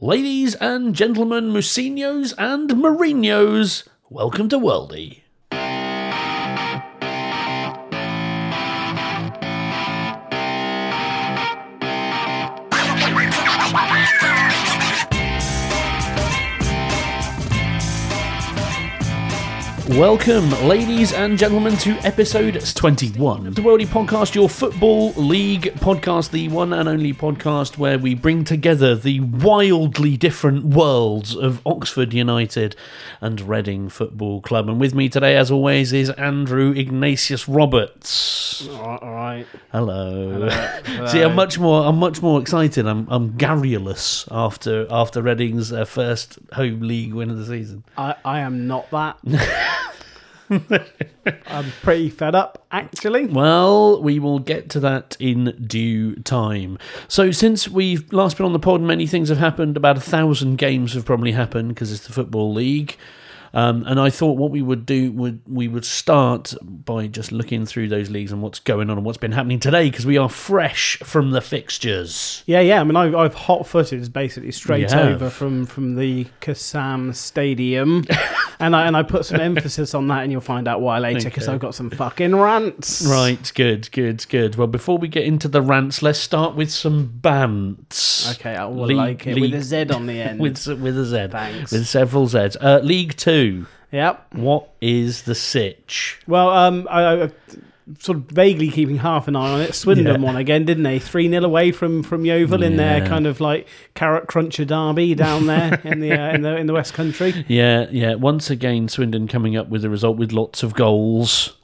Ladies and gentlemen, Musinos and Mourinhos, welcome to Worldy. Welcome, ladies and gentlemen, to episode 21 of the Worldy Podcast, your football league podcast, the one and only podcast where we bring together the wildly different worlds of Oxford United and Reading Football Club. And with me today, as always, is Andrew Ignatius Roberts. All right. Hello. See, I'm much more. I'm much more excited. I'm I'm garrulous after after Reading's uh, first home league win of the season. I, I am not that. I'm pretty fed up, actually. Well, we will get to that in due time. So, since we've last been on the pod, many things have happened. About a thousand games have probably happened because it's the football league. Um, and I thought what we would do would we would start by just looking through those leagues and what's going on and what's been happening today because we are fresh from the fixtures. Yeah, yeah. I mean, I've, I've hot footed basically straight You have. over from, from the Kassam Stadium. and, I, and I put some emphasis on that, and you'll find out why later because Okay. I've got some fucking rants. Right, good, good, good. Well, before we get into the rants, let's start with some bants. Okay, I will League- like it league- with a Z on the end. with with a Z, Thanks. with several Zs. Uh, League Two. Yep. What is the sitch? Well, um, I, I, sort of vaguely keeping half an eye on it. Swindon Yeah. won again, didn't they? Three 0 away from from Yeovil in their kind of like carrot cruncher derby down there in the uh, in the in the West Country. Yeah, yeah. Once again, Swindon coming up with a result with lots of goals.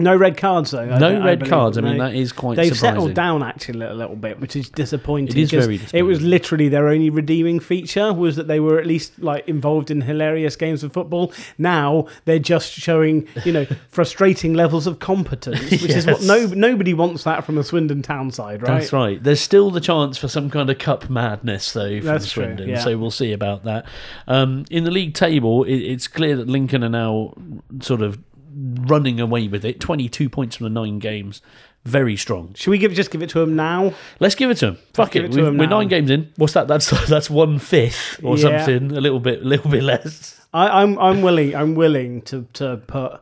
No red cards though. I No I red believe. cards. I mean, that is quite They've surprising. settled down actually a little bit, which is disappointing. It is very Disappointing. It was literally their only redeeming feature was that they were at least like involved in hilarious games of football. Now they're just showing, you know, frustrating levels of competence, which is what no nobody wants that from a Swindon town side, right? That's right. There's still the chance for some kind of cup madness, though, from Swindon. yeah. So we'll see about that. Um, in the league table, it, it's clear that Lincoln are now sort of running away with it. 22 points from the nine games. Very strong. Should we give just give it to them now? Let's give it to them. Fuck it. it them we're nine games in. What's that? That's that's one fifth or Yeah. something. A little bit, a little bit less. I, I'm I'm willing I'm willing to to put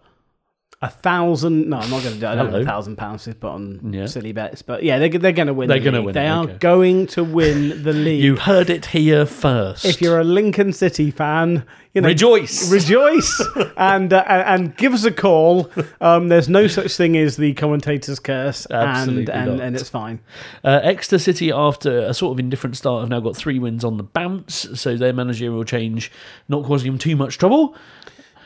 a thousand. No, I'm not going to do. I don't have a thousand pounds to put on Yeah. silly bets, but yeah, they're they're going to win. They're the gonna win They it, are okay. going to win the league. You heard it here first. if you're a Lincoln City fan, you know, rejoice. rejoice and uh, and and give us a call. Um, there's no such thing as the commentator's curse, Absolutely and and, and it's fine. Uh, Exeter City, after a sort of indifferent start, have now got three wins on the bounce, so their managerial change not causing them too much trouble.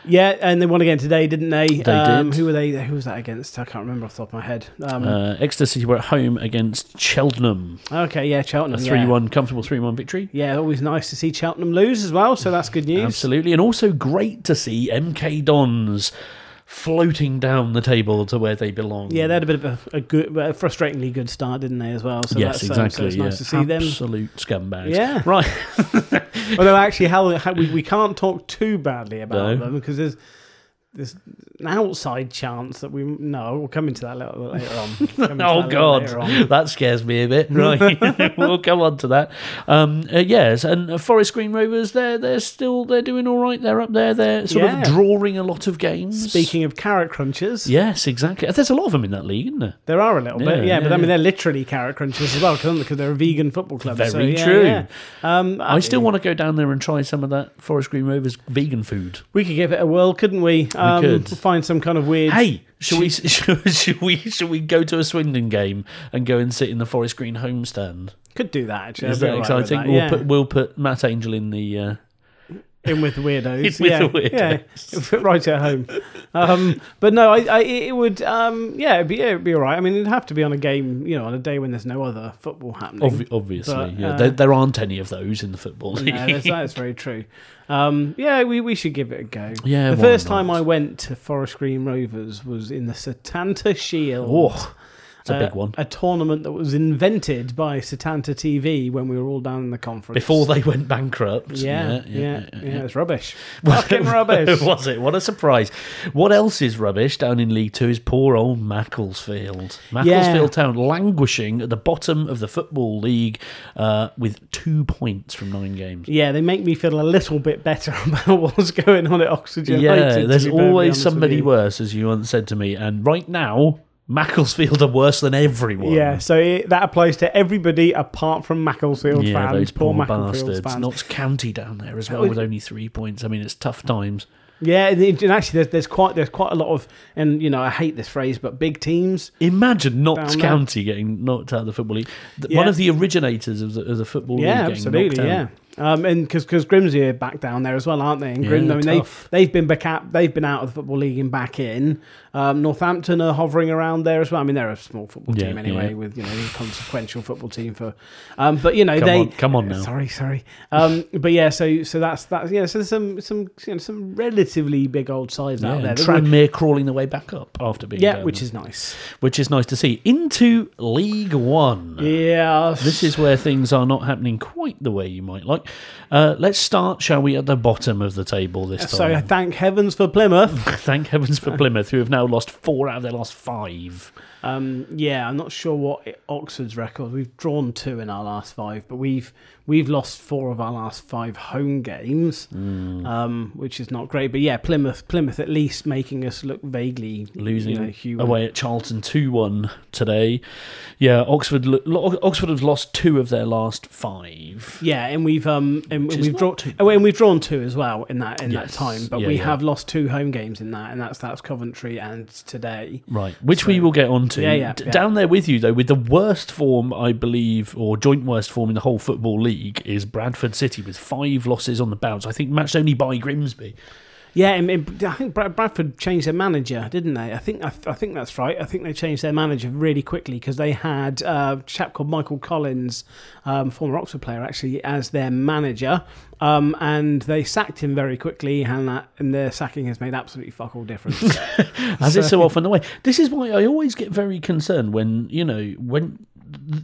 Yeah, and they won again today, didn't they? They um, did. Who were they? Who was that against? I can't remember off the top of my head. Um, Uh, Exeter City were at home against Cheltenham, okay, yeah, Cheltenham. yeah. three-one comfortable three-one victory. Yeah, always nice to see Cheltenham lose as well, so that's good news. Absolutely, and also great to see MK Dons floating down the table to where they belong. Yeah, they had a bit of a, a good, a frustratingly good start, didn't they, as well? So yes, that's, um, exactly. so yeah. nice to see them. Absolute scumbags. Yeah. Right. Although actually, how, how we, we can't talk too badly about No. them because there's there's an outside chance that we no we'll come into that a little bit later on. Into that Oh God, on. that scares me a bit. Right, we'll come on to that. Um, uh, yes, and uh, Forest Green Rovers, they're they're still they're doing all right. They're up there. They're sort Yeah. of drawing a lot of games. Speaking of carrot crunchers, yes, exactly. There's a lot of them in that league, isn't there? there are a little bit, Yeah, yeah, but I mean they're literally carrot crunchers as well because they're a vegan football club. Very so, yeah, true. yeah. Um, I still want to go down there and try some of that Forest Green Rovers vegan food. We could give it a whirl, couldn't we? Um, could. find some kind of weird. Hey, should we should, should we should we go to a Swindon game and go and sit in the Forest Green homestand? could do that. Actually, Is I'd be that all right with exciting? We'll yeah. put we'll put Matt Angel in the. Uh, in with weirdos. With yeah, weirdos. yeah, right at home. Um, but no, I, I, it would, um, yeah, it'd be, yeah, it'd be all right. I mean, it'd have to be on a game, you know, on a day when there's no other football happening. obvi- obviously, But, yeah. uh, there, there aren't any of those in the football league. No, that's, that's very true. Um, yeah, we, we should give it a go. Yeah, the first not? time I went to Forest Green Rovers was in the Setanta Shield. Oh. It's a big one. A tournament that was invented by Setanta TV when we were all down in the conference. Before they went bankrupt. Yeah, yeah, yeah. It's rubbish. Fucking rubbish. was it? What a surprise. What else is rubbish down in League Two is poor old Macclesfield. Macclesfield Town languishing at the bottom of the Football League uh, with two points from nine games. Yeah, they make me feel a little bit better about what's going on at Oxygen. Yeah, there's always somebody worse, as you once said to me. And right now, Macclesfield are worse than everyone. Yeah, so it, that applies to everybody apart from Macclesfield Yeah, fans. those poor, poor Macclesfield bastards. fans. Notts County down there as well with only three points. I mean, it's tough times. Yeah, and actually, there's, there's quite there's quite a lot of, and you know, I hate this phrase, but big teams. Imagine Notts County getting knocked out of the Football League. Yeah. One of the originators of the, of the Football Yeah, League absolutely, yeah. Um, and because because Grimsby are back down there as well, aren't they? And Grim, Yeah, I mean, they they've been back out, they've been out of the football league and back in. Um, Northampton are hovering around there as well. I mean, they're a small football Yeah, team anyway, yeah. with you know a consequential football team for. Um, but you know Come they on- come on now. Sorry, sorry. Um, but yeah, so so that's that's yeah. So there's some some you know, some relatively big old sides out there. and that would- Tranmere crawling their way back up after being yeah, down which is nice. which is nice to see. Into League One. Yeah, This is where things are not happening quite the way you might like. Uh, let's start, shall we, at the bottom of the table this time. so. Thank heavens for Plymouth. Thank heavens for Plymouth, who have now lost four out of their last five. Um, yeah, I'm not sure what Oxford's record. We've drawn two in our last five, but we've we've lost four of our last five home games, Hmm. um, which is not great. But yeah, Plymouth, Plymouth at least making us look vaguely Losing you know, human. away at Charlton 2 1 today. Yeah, Oxford Oxford have lost two of their last five. Yeah, and we've um and Which we've drawn oh, and we've drawn two as well in that in that time. But Yeah, we yeah. have lost two home games in that, and that's that's Coventry and today. Right, which we will get on to. Yeah, yeah, yeah. Down there with you, though, with the worst form, I believe, or joint worst form in the whole Football League, is Bradford City with five losses on the bounce. I think matched only by Grimsby. Yeah, and, and I think Bradford changed their manager, didn't they? I think I, I think that's right. I think they changed their manager really quickly because they had uh, a chap called Michael Collins, um, former Oxford player, actually as their manager, um, and they sacked him very quickly, and that and their sacking has made absolutely fuck all difference. as is so often the way. This is why I always get very concerned when you know when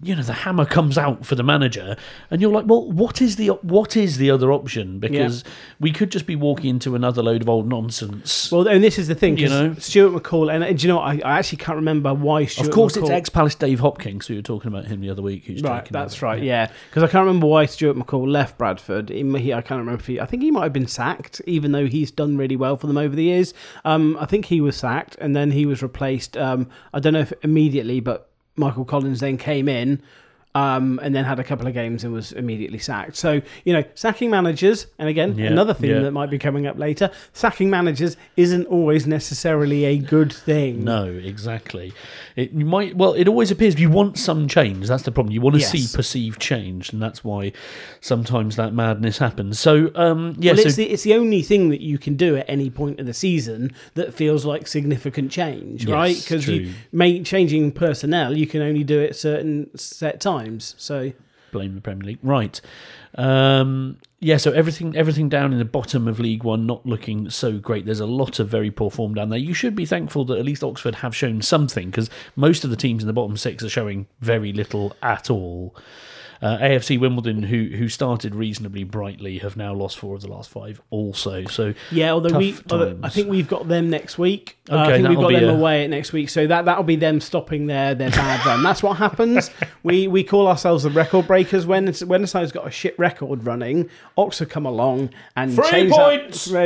you know the hammer comes out for the manager, and you're like, well, what is the what is the other option? Because we could just be walking into another load of old nonsense. well, and this is the thing, you know? Stuart McCall, and, and do you know, what? I, I actually can't remember why Stuart. of course, McCall, it's ex Palace Dave Hopkins who were talking about him the other week. Who's Right, that's over. right. Yeah, because I can't remember why Stuart McCall left Bradford. He, he- I can't remember if he. I think he might have been sacked, even though he's done really well for them over the years. Um, I think he was sacked, and then he was replaced. Um, I don't know if immediately, but Michael Collins then came in. Um, and then had a couple of games and was immediately sacked. So, you know, sacking managers, and again, Yeah, another theme yeah. that might be coming up later, sacking managers isn't always necessarily a good thing. No, exactly. It you might well. It always appears you want some change. That's the problem. You want to Yes. see perceived change, and that's why sometimes that madness happens. So, um, yeah. well, so it's, the, it's the only thing that you can do at any point of the season that feels like significant change, Yes, right? Because you make changing personnel, you can only do it certain set times. So blame the Premier League. Right. Um, yeah, so everything everything down in the bottom of League One not looking so great. There's a lot of very poor form down there. You should be thankful that at least Oxford have shown something because most of the teams in the bottom six are showing very little at all. Uh, AFC Wimbledon, who who started reasonably brightly, have now lost four of the last five. Also, so yeah, although we, although I think we've got them next week. Uh, I think we've got them a- away at next week. So that that'll be them stopping their their bad run. That's what happens. we we call ourselves the record breakers when it's, when a side's got a shit record running. Oxford come along and change that-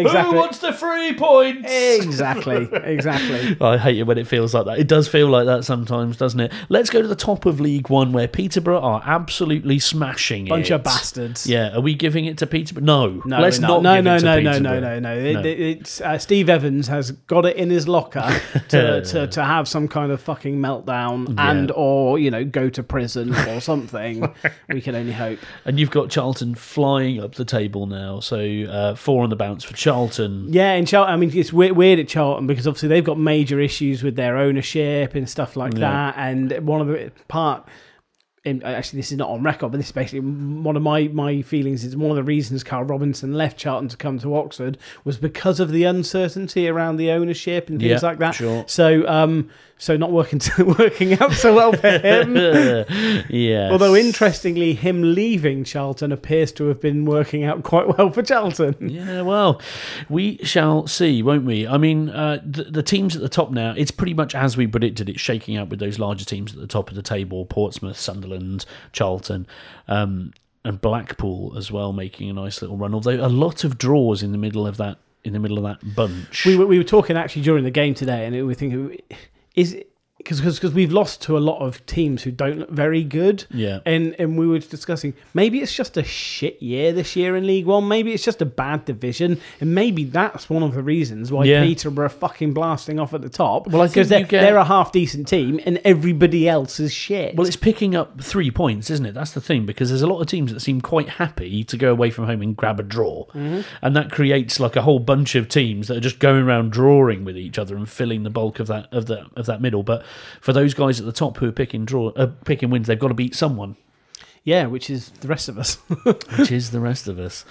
Exactly. Who wants the free points? Exactly. Exactly. I hate it when it feels like that. It does feel like that sometimes, doesn't it? Let's go to the top of League One, where Peterborough are absolutely smashing Bunch it. of bastards. Yeah, are we giving it to Peterborough? No, No, let's not. No, no, no, no, no, no, no. It, No. it- it's uh, Steve Evans has got it in his locker to, to, to have some kind of fucking meltdown Yeah. and or you know go to prison or something. we can only hope. And you've got Charlton flying up the table now. So uh, four on the bounce for Charlton. Yeah, in Charlton, I mean, it's weird, weird at Charlton because obviously they've got major issues with their ownership and stuff like Yeah. that. And one of the part, in, actually this is not on record, but this is basically one of my my feelings. Is one of the reasons Carl Robinson left Charlton to come to Oxford was because of the uncertainty around the ownership and things Yeah, like that. sure. So um, so not working working out so well for him. yeah. Although interestingly, him leaving Charlton appears to have been working out quite well for Charlton. Yeah, well, we shall see, won't we? I mean, uh, the, the teams at the top now, it's pretty much as we predicted. It's shaking out with those larger teams at the top of the table Portsmouth, Sunderland, Charlton, um, and Blackpool as well, making a nice little run. Although a lot of draws in the middle of that. In the middle of that bunch, We were, we were talking actually during the game today, and we were thinking, is because because we've lost to a lot of teams who don't look very good. Yeah. and and we were discussing maybe it's just a shit year this year in League One. Maybe it's just a bad division, and maybe that's one of the reasons why Yeah. Peterborough are fucking blasting off at the top. Well, because they're, get- they're a half decent team, and everybody else is shit. Well, it's picking up three points, isn't it? That's the thing, because there's a lot of teams that seem quite happy to go away from home and grab a draw. Mm-hmm. And that creates like a whole bunch of teams that are just going around drawing with each other and filling the bulk of that of the of that middle. But for those guys at the top who are picking draw uh, picking wins, they've got to beat someone, yeah, which is the rest of us. which is the rest of us.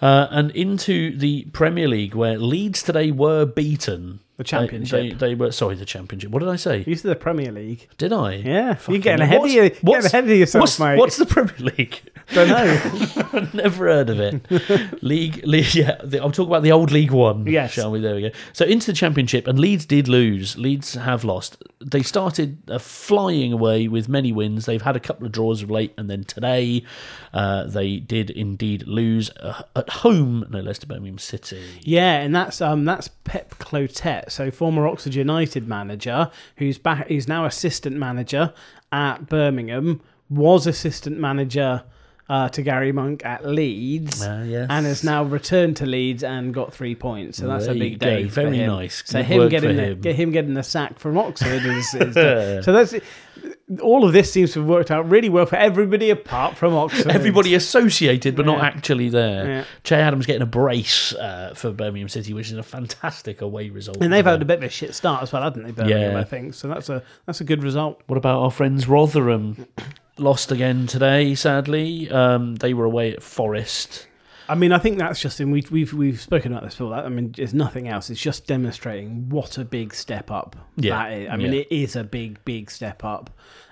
Uh, and into the Premier League, where Leeds today were beaten. The Championship. They, they were sorry, the championship. What did I say? Used to the Premier League. Did I? Yeah, Fucking you're getting ahead of What's- you. You're getting ahead of yourself, what's, mate. What's the Premier League? Don't know. Never heard of it. league, league, yeah. The, I'm talking about the old League One. Yes. shall we? There we go. So into the Championship, and Leeds did lose. Leeds have lost. They started uh, flying away with many wins. They've had a couple of draws of late, and then today uh, they did indeed lose uh, at home, no less to Birmingham City. Yeah, and that's um that's Pep Clotet, so former Oxford United manager, who's back who's now assistant manager at Birmingham, was assistant manager uh, to Gary Monk at Leeds. Ah, yes. And has now returned to Leeds and got three points, so that's There a big go. day. for Very nice. So Good him getting the, him. get him getting the sack from Oxford is, is so that's all of this seems to have worked out really well for everybody apart from Oxford. Everybody associated, but not actually there. Yeah. Che Adams getting a brace uh, for Birmingham City, which is a fantastic away result. and they've had a bit of a shit start as well, haven't they? Birmingham, Yeah. I think so. That's a that's a good result. What about our friends Rotherham? Lost again today, sadly. Um, they were away at Forest. I mean, I think that's just, and we've we've we've spoken about this before. That I mean, it's nothing else. It's just demonstrating what a big step up Yeah, that is. I mean, yeah. it is a big big step up,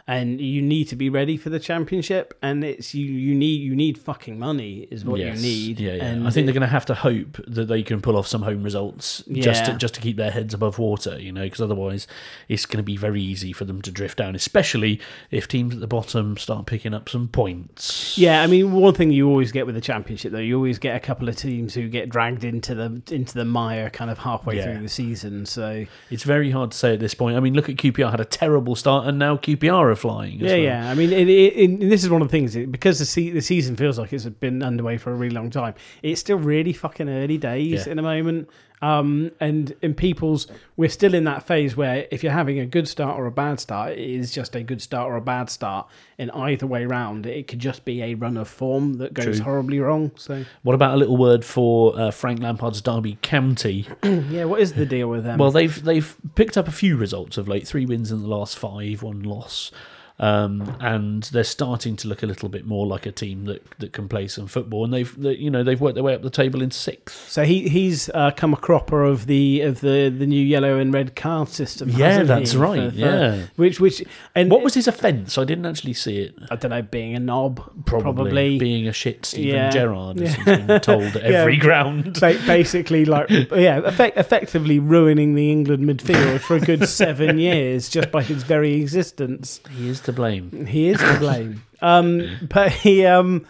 and you need to be ready for the championship. And it's you you need you need fucking money is what Yes. you need. Yeah, yeah. And I think it- they're going to have to hope that they can pull off some home results just to, just to keep their heads above water, you know, because otherwise it's going to be very easy for them to drift down, especially if teams at the bottom start picking up some points. Yeah, I mean, one thing you always get with the championship, though, you always get a couple of teams who get dragged into the into the mire kind of halfway Yeah. through the season. So It's very hard to say at this point. I mean, look at QPR had a terrible start, and now QPR As yeah, well. yeah. I mean, it, it, it, this is one of the things it- because the se- the season feels like it's been underway for a really long time. It's still really fucking early days Yeah. in the moment. Um, and in people's, we're still in that phase where if you're having a good start or a bad start, it is just a good start or a bad start. And either way round, it could just be a run of form that goes True. horribly wrong. So What about a little word for uh, Frank Lampard's Derby County? yeah, what is the deal with them? Well, they've they've picked up a few results of late. Three wins in the last five, one loss, um, and they're starting to look a little bit more like a team that, that can play some football. And they've they, you know they've worked their way up the table in sixth. So he he's uh, come a cropper of the of the, the new yellow and red card system. Yeah, that's he? right, yeah. which which and What was his offence? I didn't actually see it. I don't know, being a knob, Probably, probably. being a shit Steven Yeah. Gerrard, as Yeah. he's been told at Yeah. every ground. Ba- basically like yeah, effect, effectively ruining the England midfield for a good seven years just by his very existence. He is to blame. He is to blame. Um, but he um,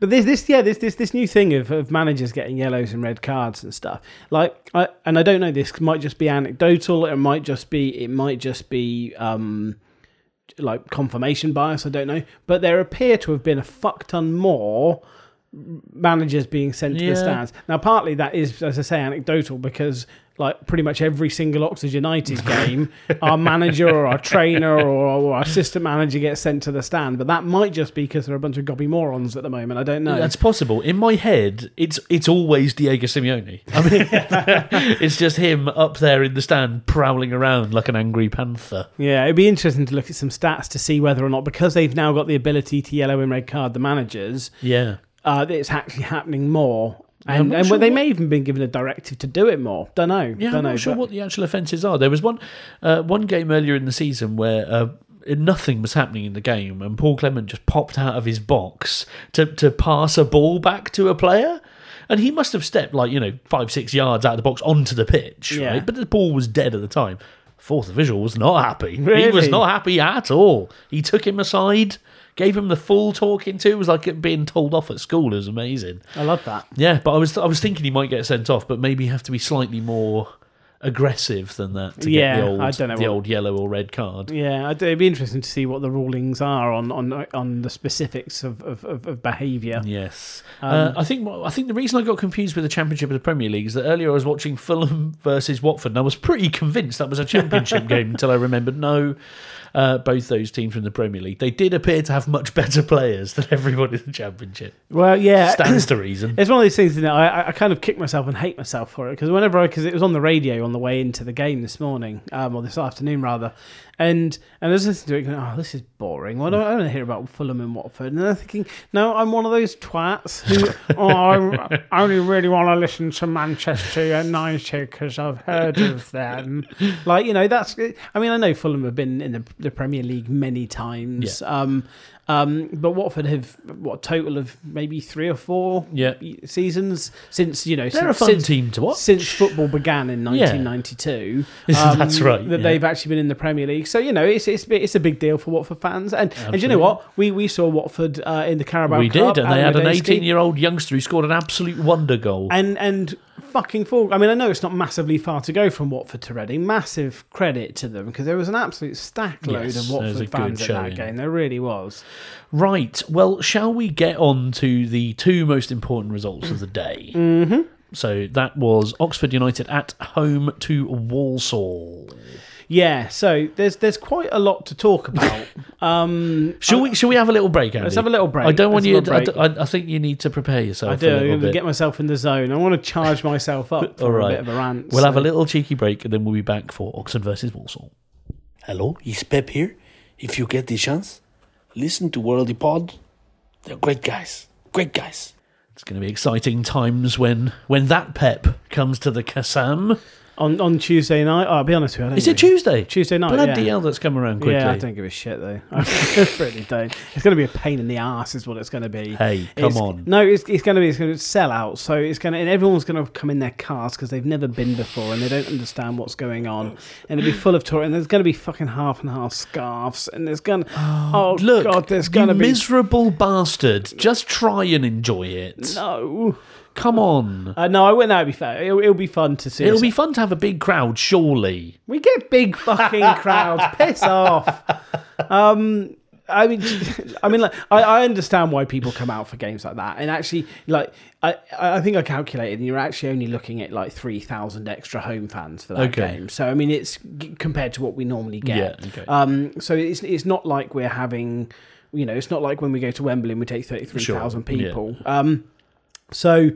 but this this yeah this this this new thing of, of managers getting yellows and red cards and stuff like I and I don't know this might just be anecdotal it might just be it might just be um like confirmation bias I don't know but there appear to have been a fuck ton more managers being sent to Yeah. the stands now partly that is as I say anecdotal because like pretty much every single Oxford United game, our manager or our trainer or, our assistant manager gets sent to the stand. But that might just be because they're a bunch of gobby morons at the moment. I don't know. That's possible. In my head, it's it's always Diego Simeone. I mean, it's just him up there in the stand prowling around like an angry panther. Yeah, it'd be interesting to look at some stats to see whether or not because they've now got the ability to yellow and red card the managers, Yeah. uh, it's actually happening more. And, and sure they what- may even been given a directive to do it more. Don't know. Yeah, don't I'm know. not sure but- what the actual offences are. There was one uh, one game earlier in the season where uh, nothing was happening in the game, and Paul Clement just popped out of his box to to pass a ball back to a player. And he must have stepped like you know five six yards out of the box onto the pitch, Yeah. right? But the ball was dead at the time. Fourth official was not happy. Really? He was not happy at all. He took him aside, gave him the full talking to. It was like being told off at school. It was amazing. I love that. Yeah, but I was I was thinking he might get sent off, but maybe have to be slightly more aggressive than that to Yeah, get the old I don't know the what- old yellow or red card. Yeah, I'd- it'd be interesting to see what the rulings are on on on the specifics of of, of, of behaviour. Yes, Um, uh, I think I think the reason I got confused with the Championship of the Premier League is that earlier I was watching Fulham versus Watford, and I was pretty convinced that was a Championship game until I remembered no. Uh, both those teams from the Premier League, they did appear to have much better players than everyone in the Championship. Well, yeah, Stands to reason. It's one of these things that I, I- kind of kick myself and hate myself for it because whenever I because it was on the radio on the way into the game this morning um, or this afternoon rather, and and I was listening to it going, oh this is boring. Well, I don't, I don't hear about Fulham and Watford, and I'm thinking, no, I'm one of those twats who oh I, I only really want to listen to Manchester United because I've heard of them. Like you know that's I mean I know Fulham have been in the, the Premier League many times. Um, um, but Watford have what a total of maybe three or four Yeah. seasons since you know They're a since, fun since, team to watch. since football began in 1992. That's right, That yeah. they've actually been in the Premier League, so you know it's it's it's a big deal for Watford fans. And and you know what? We we saw Watford uh, in the Carabao we Cup. did, and they had an 18 year old youngster who scored an absolute wonder goal. And and fucking full. I mean, I know it's not massively far to go from Watford to Reading. Massive credit to them because there was an absolute stack load Yes, of there was a Watford fans at that game. There really was. Right. Well, shall we get on to the two most important results of the day? Mm-hmm. So that was Oxford United at home to Walsall. Yeah. So there's there's quite a lot to talk about. um, Shall we? Shall we have a little break, Andy? Let's have a little break. I don't want Let's you. have a I, break. I, I think you need to prepare yourself. I do. I'm little going to bit. get myself in the zone. I want to charge myself up for All a bit of a rant. We'll have a little cheeky break, and then we'll be back for Oxford versus Walsall. Hello, it's Pep here. If you get the chance, listen to Worldy Pod. They're great guys. Great guys. It's going to be exciting times when when that Pep comes to the Kassam. On on Tuesday night. Oh, I'll be honest with you. I don't Is it Tuesday? Tuesday night? Bloody yeah. hell, that's come around quickly. Yeah, I don't give a shit though. I really don't. It's going to be a pain in the ass, is what it's going to be. Hey, come It's- on. No, it's, it's going to be it's going to sell out. So it's going to and everyone's going to come in their cars because they've never been before and they don't understand what's going on. And it'll be full of tourists. and there's going to be fucking half and half scarves and there's going to oh, oh, Look, god, there's going to be miserable bastard. Just try and enjoy it. no. Come on. Uh, no, I wouldn't. That'd be fair. It'll, it'll be fun to see. It'll us- be fun to have a big crowd, surely. We get big fucking crowds. Piss off. Um, I mean, I mean, like, I, I understand why people come out for games like that, and actually, like, I, I think I calculated, and you're actually only looking at like three thousand extra home fans for that Okay. game. So, I mean, it's compared to what we normally get. Yeah, okay. Um, so it's it's not like we're having, you know, it's not like when we go to Wembley and we take thirty three thousand Sure, yeah. people. Um, so,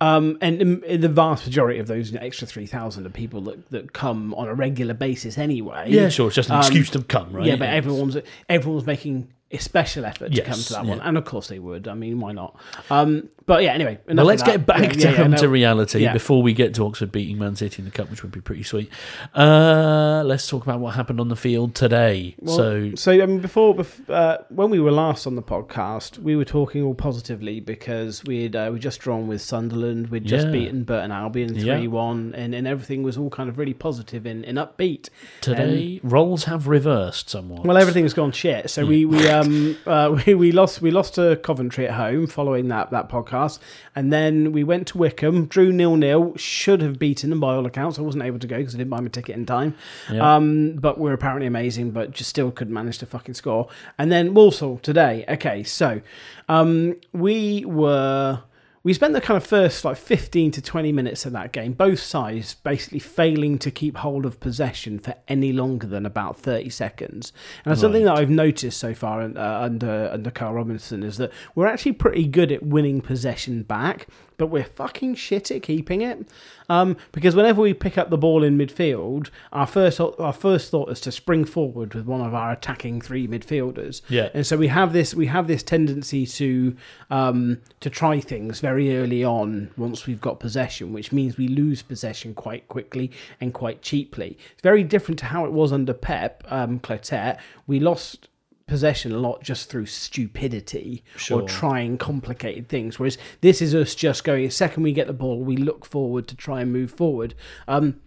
um, and in, in the vast majority of those extra 3,000 are people that, that come on a regular basis anyway. Yeah, sure. It's just an Um, excuse to come, right? Yeah, but everyone's everyone's making a special effort to come to that yeah. one. And of course they would. I mean, why not? Um, but yeah, anyway. Well, let's get back Yeah, down yeah, to reality before we get to Oxford beating Man City in the cup, which would be pretty sweet. Uh, let's talk about what happened on the field today. Well, so, so I mean, before, bef- uh, when we were last on the podcast, we were talking all positively because we'd uh, we just drawn with Sunderland, we'd just beaten Burton Albion three one, and, and everything was all kind of really positive and, and upbeat. today roles have reversed somewhat. Well, everything's gone shit. So we we um uh, we, we lost we lost to Coventry at home following that that podcast, and then we went to Wycombe, drew nil nil. Should have beaten them by all accounts. I wasn't able to go because I didn't buy my ticket in time. Yeah. Um, but we're apparently amazing, but just still couldn't manage to fucking score. And then Walsall today. Okay, so um, we were we spent the kind of first like 15 to 20 minutes of that game, both sides basically failing to keep hold of possession for any longer than about 30 seconds. And that's something that I've noticed so far uh, under under Carl Robinson is that we're actually pretty good at winning possession back, but we're fucking shit at keeping it. Um, because whenever we pick up the ball in midfield, our first our first thought is to spring forward with one of our attacking three midfielders. Yeah. And so we have this we have this tendency to um, to try things very early on once we've got possession, which means we lose possession quite quickly and quite cheaply. It's very different to how it was under Pep um, Clotet. We lost possession a lot just through stupidity Sure. or trying complicated things. Whereas this is us just going. The second we get the ball, we look forward to try and move forward. Um,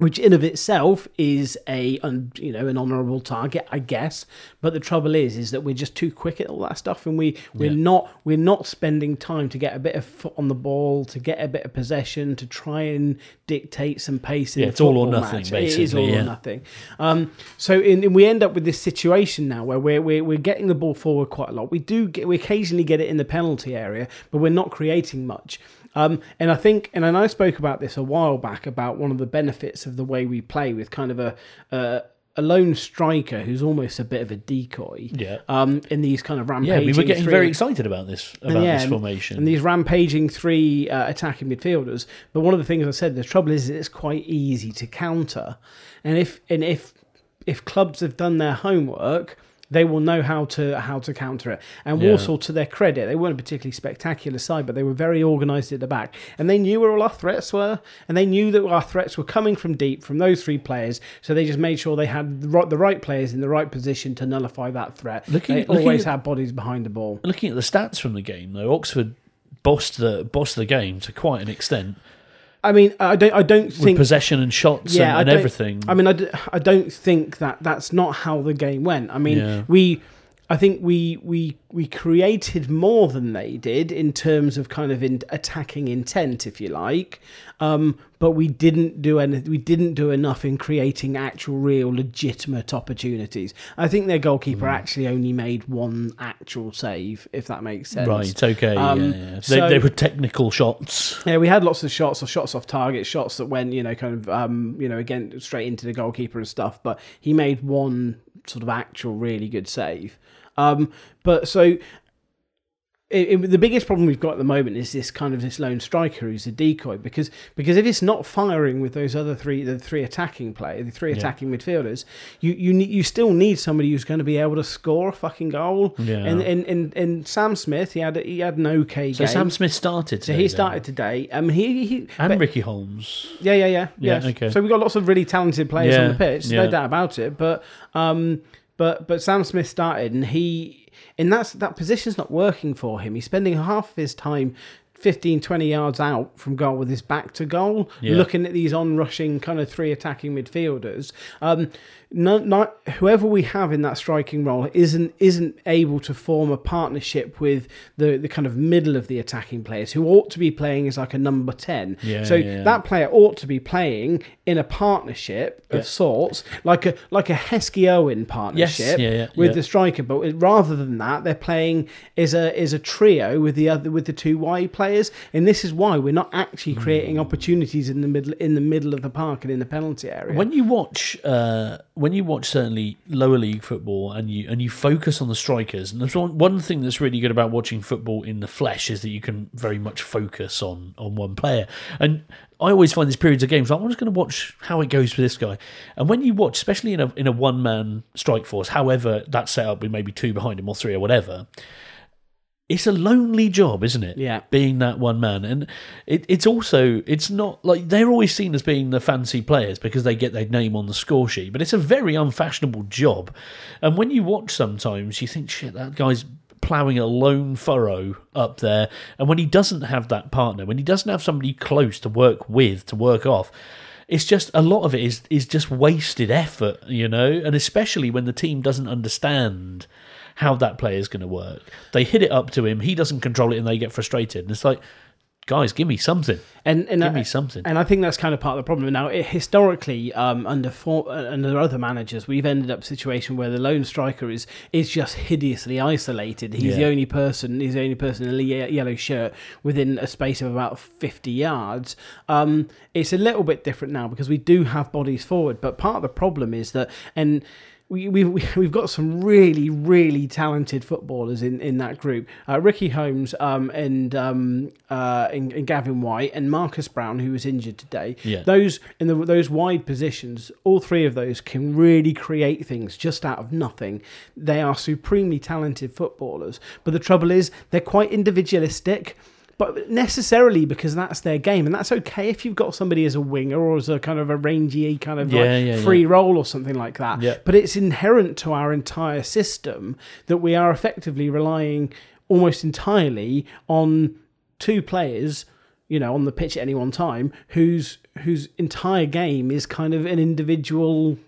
which in of itself is a you know an honourable target, I guess. But the trouble is, is that we're just too quick at all that stuff, and we we're Yeah. not we're not spending time to get a bit of foot on the ball, to get a bit of possession, to try and dictate some pace. In Yeah, it's all or nothing, match. It is all yeah. or nothing. Um, so in, in- we end up with this situation now where we're, we're we're getting the ball forward quite a lot. We do get, we occasionally get it in the penalty area, but we're not creating much. Um, and I think, and I spoke about this a while back about one of the benefits of the way we play with kind of a. a a lone striker who's almost a bit of a decoy. Yeah. Um, in these kind of Yeah, rampaging. we were getting three- very excited about this about yeah, this and- formation. and these rampaging three uh, attacking midfielders. But one of the things I said, the trouble is, it's quite easy to counter, and if and if if clubs have done their homework. They will know how to how to counter it. And Yeah. Walsall, to their credit, they weren't a particularly spectacular side, but they were very organised at the back, and they knew where all our threats were, and they knew that our threats were coming from deep from those three players. So they just made sure they had the right, players in the right position to nullify that threat. Looking- they looking always at- had bodies behind the ball. Looking at the stats from the game, though, Oxford bossed the bossed the game to quite an extent I mean, I don't I don't with think possession and shots yeah, and, and everything. I mean, I, d- I don't think that that's not how the game went. I mean, Yeah. we, I think we we we created more than they did in terms of kind of in attacking intent, if you like. Um, but we didn't do any, we didn't do enough in creating actual, real, legitimate opportunities. I think their goalkeeper Hmm. actually only made one actual save, if that makes sense. right, okay, Um, yeah, yeah. They, so- they were technical shots. Yeah, we had lots of shots or shots off target, shots that went, you know, kind of, um, you know, again straight into the goalkeeper and stuff. But he made one sort of actual really good save. Um, but so it, it- the biggest problem we've got at the moment is this kind of this lone striker who's a decoy because because if it's not firing with those other three the three attacking play the three Yeah. attacking midfielders you you need you still need somebody who's going to be able to score a fucking goal Yeah. and and, and and Sam Smith he had he had an okay So game Sam Smith started. so he started today um he, he and but- Ricky Holmes. yeah, yeah, yeah, Yeah, yes. okay. So we've got lots of really talented players Yeah, on the pitch, yeah. no doubt about it. But um, but but Sam Smith started, and he in that that position's not working for him. He's spending half of his time. 15, 20 yards out from goal with his back to goal, Yeah. looking at these on-rushing kind of three attacking midfielders. Um, not, not whoever we have in that striking role isn't isn't able to form a partnership with the, the kind of middle of the attacking players who ought to be playing as like a number ten. Yeah, so yeah. that player ought to be playing in a partnership of Yeah. sorts, like a like a Heskey Owen partnership yeah, with the striker. But rather than that, they're playing as a as a trio with the other with the two wide players, and this is why we're not actually creating Hmm. opportunities in the middle in the middle of the park and in the penalty area. When you watch, uh, when you watch certainly lower league football, and you and you focus on the strikers, and there's one, one thing that's really good about watching football in the flesh is that you can very much focus on on one player. And I always find these periods of games like I'm just going to watch how it goes for this guy. And when you watch, especially in a in a one man strike force, however that's set up with maybe two behind him or three or whatever. It's a lonely job, isn't it? Yeah. being that one man, and it, it's also it's not like they're always seen as being the fancy players because they get their name on the score sheet, but it's a very unfashionable job. And when you watch, sometimes you think, shit, that guy's ploughing a lone furrow up there, and when he doesn't have that partner, when he doesn't have somebody close to work with to work off. It's just a lot of it is is just wasted effort, you know, and especially when the team doesn't understand how that player is going to work. They hit it up to him, he doesn't control it, and they get frustrated. And it's like, guys, give me something. And and Give I- me something. And I think that's kind of part of the problem. Now, it, historically, um, under for, uh, under other managers, we've ended up a situation where the lone striker is is just hideously isolated. He's the only person. He's the only person in a ye- yellow shirt within a space of about fifty yards. Um, it's a little bit different now because we do have bodies forward, but part of the problem is that and we, we, we- we've got some really, really talented footballers in, in that group. Uh, Ricky Holmes um, and, um, uh, and, and Gavin Whyte and Marcus Browne, who was injured today. Yeah. Those in the, those wide positions, all three of those can really create things just out of nothing. They are supremely talented footballers. But the trouble is, they're quite individualistic but necessarily because that's their game, and that's okay if you've got somebody as a winger or as a kind of a rangy kind of Yeah, like yeah, free yeah. role or something like that. But it's inherent to our entire system that we are effectively relying almost entirely on two players, you know, on the pitch at any one time, whose whose entire game is kind of an individual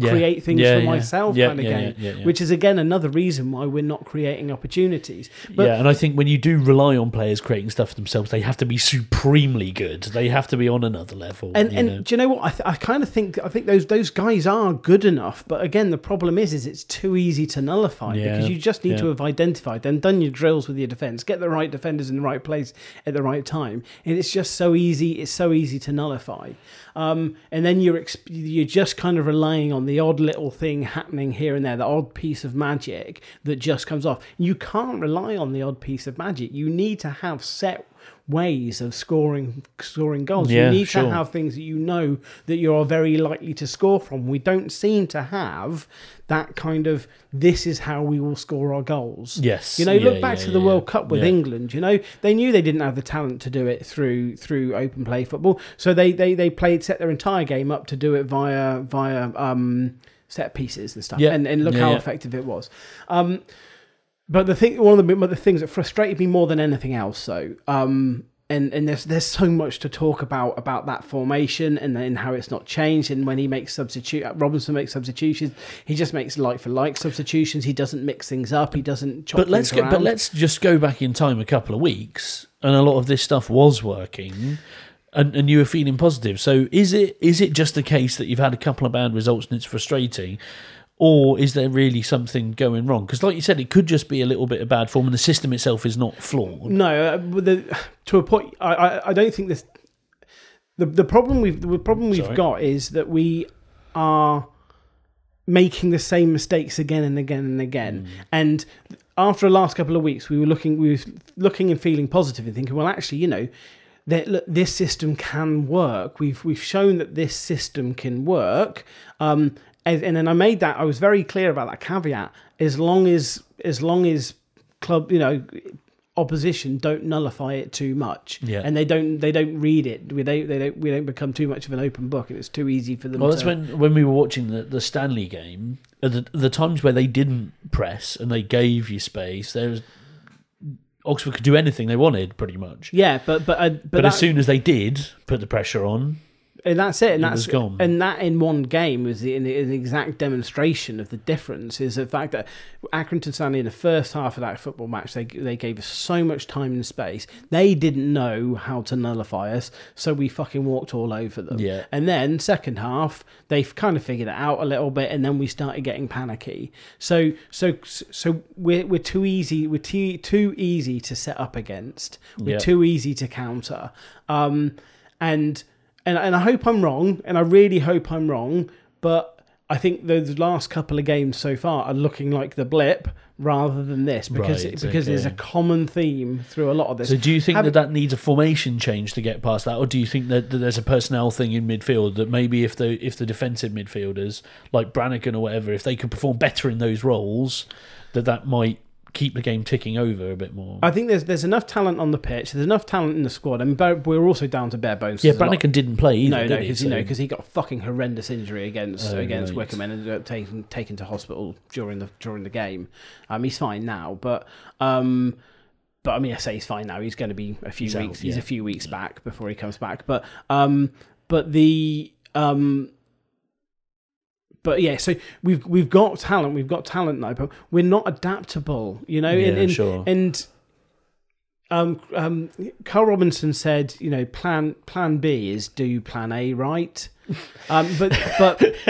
Yeah. create things Yeah, for myself kind of game, which is again another reason why we're not creating opportunities. But yeah, and I think when you do rely on players creating stuff for themselves, they have to be supremely good. They have to be on another level. And and know? do you know what? I, th- I kind of think I think those those guys are good enough, but again, the problem is is it's too easy to nullify because you just need to have identified them, done your drills with your defense, get the right defenders in the right place at the right time, and it's just so easy. It's so easy to nullify, um, and then you're exp- you're just kind of relying on the odd little thing happening here and there, the odd piece of magic that just comes off. You can't rely on the odd piece of magic. You need to have set ways of scoring scoring goals. Yeah, you need sure. to have things that you know that you are very likely to score from. We don't seem to have that kind of this is how we will score our goals. Yes. You know, Yeah, look back yeah, to the World. Cup with. England. You know, they knew they didn't have the talent to do it through through open play football, so they they they played set their entire game up to do it via via um, set pieces and stuff. Yeah. And and look how effective it was. Um, but the thing, one of the, the things that frustrated me more than anything else, though, um, and and there's there's so much to talk about about that formation and then how it's not changed. And when he makes substitute, Robinson makes substitutions, he just makes like for like substitutions. He doesn't mix things up. He doesn't. Chop But let's go, but let's just go back in time a couple of weeks, and a lot of this stuff was working, and, and you were feeling positive. So is it is it just a case that you've had a couple of bad results and it's frustrating, or is there really something going wrong? Because like you said, it could just be a little bit of bad form, and the system itself is not flawed. No, uh, the, to a point, I, I, I don't think this. The the problem we've the problem we've Sorry. got is that we are making the same mistakes again and again and again. And after the last couple of weeks, we were looking we were looking and feeling positive and thinking, well, actually, you know. That look, this system can work. We've we've shown that this system can work. Um, and, and then I made that. I was very clear about that caveat. As long as as long as club, you know, opposition don't nullify it too much, Yeah. and they don't they don't read it. We don't they don't we don't become too much of an open book, and it's too easy for them. Well, that's to, when when we were watching the, the Stanley game, the, the times where they didn't press and they gave you space, there was Oxford could do anything they wanted, pretty much. yeah, but but uh, but, But, that, as soon as they did put the pressure on, and that's it, and that's gone. and that in one game was the, an, an exact demonstration of the difference. Is the fact that Accrington Stanley in the first half of that football match they they gave us so much time and space. They didn't know how to nullify us, so we fucking walked all over them. Yeah. And then second half, they kind of figured it out a little bit, and then we started getting panicky. So so so we're we're too easy. We're too too easy to set up against. We're Yeah. too easy to counter. Um, and and and I hope I'm wrong, and I really hope I'm wrong, but. I think those last couple of games so far are looking like the blip rather than this because Right, because there's a common theme through a lot of this. So do you think Have- that that needs a formation change to get past that, or do you think that, that there's a personnel thing in midfield that maybe if the if the defensive midfielders like Brannigan or whatever, if they could perform better in those roles, that that might keep the game ticking over a bit more? I think there's there's enough talent on the pitch. There's enough talent in the squad. I mean, but we're also down to bare bones. yeah, Brannigan didn't play either. No, no, because you know, because he got a fucking horrendous injury against Oh, against right. Wycombe and ended up taken taken to hospital during the during the game. Um, he's fine now, but um, but I mean, I say he's fine now. He's going to be a few He's out, weeks. he's a few weeks back before he comes back. But um, but the um. But yeah, so we've we've got talent, we've got talent now, but we're not adaptable, you know. Yeah, and, and, sure. and um, um, Carl Robinson said, you know, plan plan B is do plan A right. Um, but but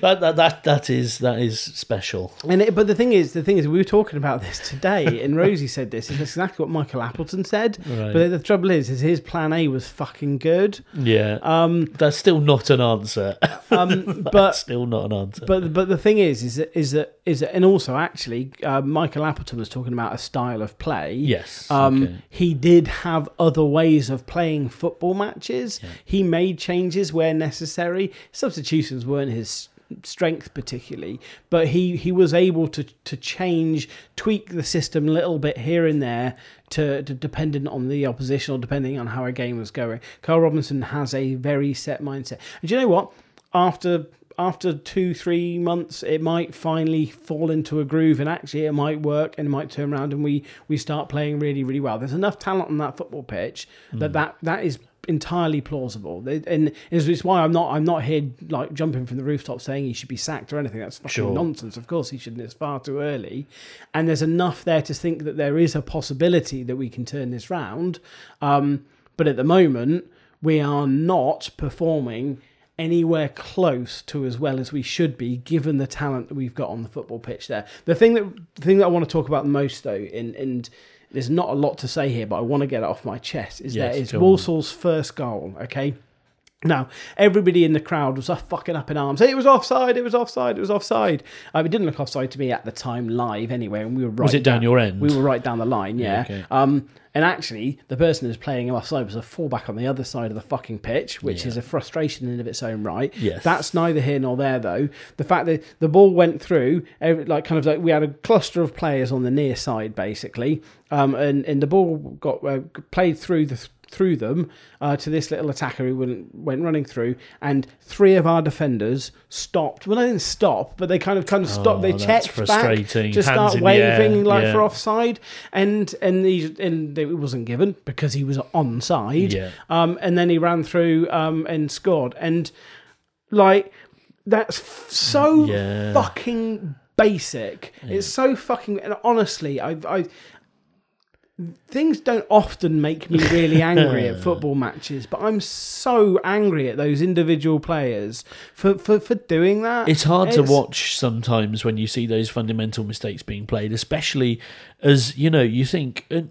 that, that that that is that is special. and it, but the thing is, the thing is, we were talking about this today, and Rosie said this. It's exactly what Michael Appleton said. Right. But the trouble is, is his plan A was fucking good. Yeah, um, that's still not an answer. Um, That's but still not an answer. But but the thing is, is that is that is that, and also actually, uh, Michael Appleton was talking about a style of play. Yes, Um, okay. he did have other ways of playing football matches. He made changes where necessary. Substitutions weren't his strength particularly, but he he was able to to change, tweak the system a little bit here and there. To, to dependent on the opposition or depending on how a game was going, Carl Robinson has a very set mindset. And do you know what? After after two three months it might finally fall into a groove and actually it might work and it might turn around and we we start playing really really well there's enough talent on that football pitch that hmm. that, that is entirely plausible. And it's, why i'm not i'm not here like jumping from the rooftop saying he should be sacked or anything. That's fucking Sure. nonsense. Of course he shouldn't. It's far too early. And there's enough there to think that there is a possibility that we can turn this round. Um, but at the moment we are not performing anywhere close to as well as we should be given the talent that we've got on the football pitch there. The thing that the thing that i want to talk about the most though in and there's not a lot to say here but i want to get it off my chest is Yes, that it's walsall's first goal okay now, everybody in the crowd was uh, fucking up in arms. It was offside. It was offside. It was offside. Uh, it didn't look offside to me at the time live, anyway. And we were right. Was it down your end? We were right down the line. Yeah. okay. Um, and actually, the person who's playing him offside was a fullback on the other side of the fucking pitch, which is a frustration in of its own right. Yes. That's neither here nor there, though. The fact that the ball went through, like kind of like we had a cluster of players on the near side, basically, um, and and the ball got uh, played through the through them uh, to this little attacker who went, went running through, and three of our defenders stopped. Well, they didn't stop, but they kind of kind of stopped. They Oh, that's checked back to start waving like yeah. for offside, and and he and it wasn't given because he was onside. Yeah. Um, and then he ran through um and scored, and like that's f- so Yeah. fucking basic. It's so fucking and honestly, I I things don't often make me really angry at football matches, but I'm so angry at those individual players for for, for doing that. It's hard to watch sometimes when you see those fundamental mistakes being played, especially as you know you think. Uh,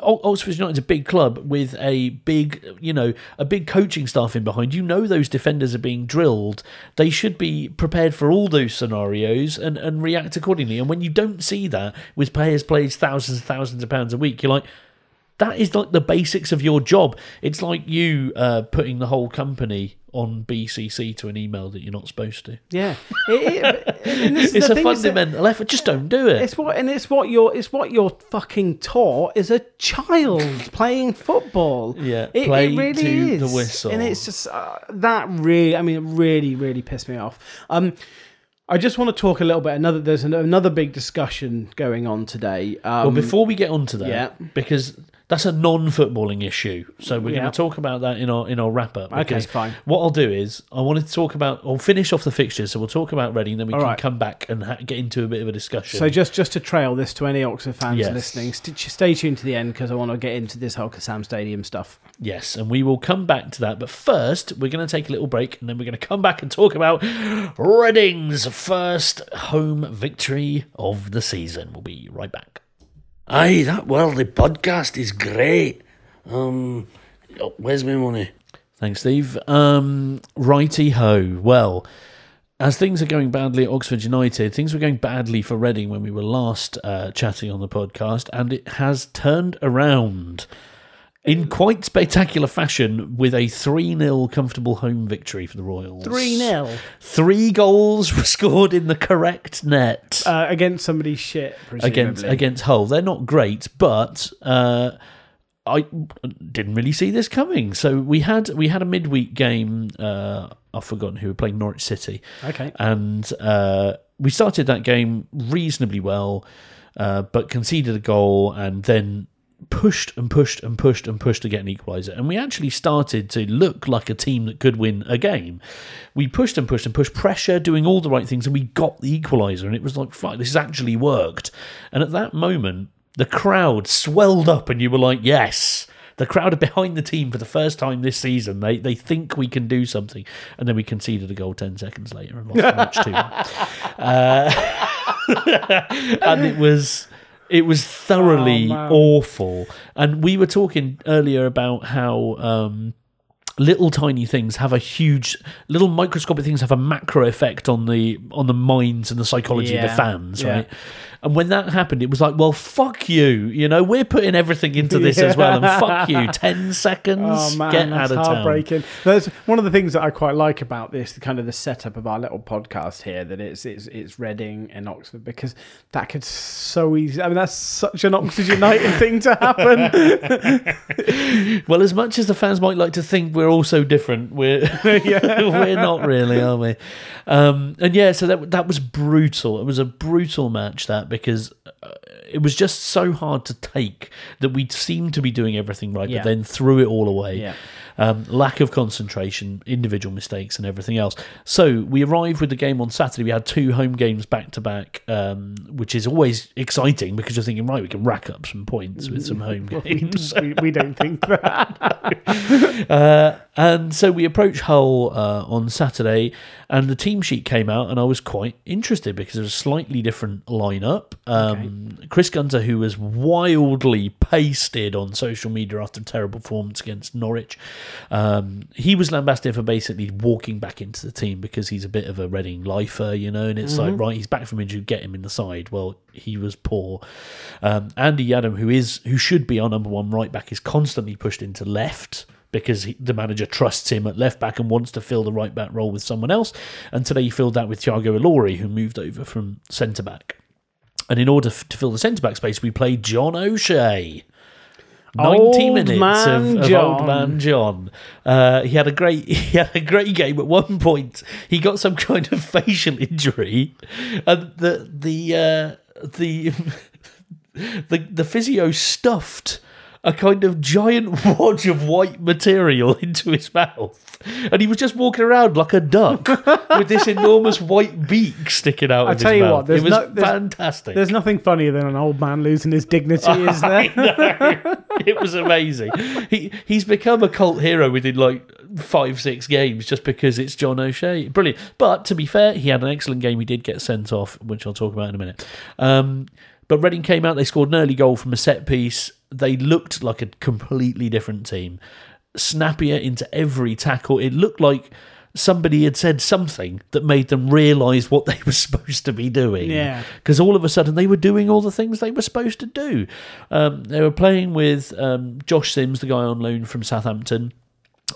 Oxford United's a big club with a big, you know, a big coaching staff in behind. You know those defenders are being drilled. They should be prepared for all those scenarios and, and react accordingly. And when you don't see that with players played thousands and thousands of pounds a week, you're like, that is like the basics of your job. It's like you uh, putting the whole company on BCC to an email that you're not supposed to. Yeah, It- it- It's the a thing fundamental effort. Just don't do it. It's what and it's what you're it's what you're fucking taught as a child playing football. Yeah, it, play it really to is. the whistle. and it's just uh, that really. I mean, it really, really pissed me off. Um, I just want to talk a little bit. Another there's an, another big discussion going on today. Um, well, before we get on to that, yeah. because that's a non-footballing issue, so we're Yeah. going to talk about that in our in our wrap up. Okay, fine. What I'll do is I wanted to talk about. I'll finish off the fixtures, so we'll talk about Reading, then we All can right. come back and ha- get into a bit of a discussion. so just just to trail this to any Oxford fans Yes. listening, st- stay tuned to the end because I want to get into this whole Kassam Stadium stuff. Yes, and we will come back to that. But first, we're going to take a little break, and then we're going to come back and talk about Reading's first home victory of the season. We'll be right back. Aye, that Worldy podcast is great. Um, oh, where's my money? Thanks, Steve. Um, righty ho. Well, as things are going badly at Oxford United, things were going badly for Reading when we were last uh, chatting on the podcast, and it has turned around in quite spectacular fashion with a 3 0 comfortable home victory for the Royals. 3 0 Three goals were scored in the correct net uh, against somebody's shit, presumably. against against Hull. They're not great, but uh, I didn't really see this coming. So we had we had a midweek game. Uh, I've forgotten who we were playing Norwich City, Okay. and uh, we started that game reasonably well, uh, but conceded a goal and then pushed and pushed and pushed and pushed to get an equaliser. And we actually started to look like a team that could win a game. We pushed and pushed and pushed pressure, doing all the right things, and we got the equaliser. And it was like, fuck, this has actually worked. And at that moment, the crowd swelled up, and you were like, "Yes." The crowd are behind the team for the first time this season. They they think we can do something, and then we conceded a goal ten seconds later and lost the match two. Uh, and it was it was thoroughly Oh, awful. And we were talking earlier about how um, little tiny things have a huge, little microscopic things have a macro effect on the on the minds and the psychology of the fans, Yeah. right? And when that happened, it was like, well, fuck you. You know, we're putting everything into this as well, and fuck you. Ten seconds, Oh man, get that's out of town. heartbreaking. That's one of the things that I quite like about this, the kind of the setup of our little podcast here. That it's it's it's Reading and Oxford because that could so easy. I mean, that's such an Oxford United thing to happen. Well, as much as the fans might like to think we're all so different, we're we're not really, are we? Um, and yeah, so that that was brutal. It was a brutal match that because uh, it was just so hard to take that we seemed to be doing everything right, Yeah. but then threw it all away. Yeah. Um, lack of concentration, individual mistakes, and everything else. So we arrived with the game on Saturday. We had two home games back to back, um, which is always exciting because you're thinking, right, we can rack up some points with some home games. we, we don't think that. Uh, and so we approached Hull uh, on Saturday, and the team sheet came out, and I was quite interested because it was a slightly different lineup. Um, Chris Gunter, who was wildly pasted on social media after a terrible performance against Norwich, um, he was lambasted for basically walking back into the team because he's a bit of a Reading lifer, you know, and it's like, right, he's back from injury, get him in the side. Well, he was poor. Um, Andy Yiadom, who is who should be our number one right back, is constantly pushed into left because he, the manager trusts him at left back and wants to fill the right back role with someone else. And today he filled that with Tiago Ilori, who moved over from centre back. And in order f- to fill the centre back space, we played John O'Shea. 90 Old minutes of, of old man John. Uh, he had a great he had a great game. At one point, he got some kind of facial injury, and the the uh, the the the physio stuffed a kind of giant wad of white material into his mouth, and he was just walking around like a duck with this enormous white beak sticking out. I of tell you what, there's it was no- there's- fantastic. There's nothing funnier than an old man losing his dignity, is there? it was amazing. He he's become a cult hero within like five six games just because it's John O'Shea. Brilliant. But to be fair, he had an excellent game. He did get sent off, which I'll talk about in a minute. Um, but Reading came out. They scored an early goal from a set piece. They looked like a completely different team. Snappier into every tackle. It looked like somebody had said something that made them realise what they were supposed to be doing Yeah. because all of a sudden they were doing all the things they were supposed to do. Um, they were playing with um, Josh Sims, the guy on loan from Southampton,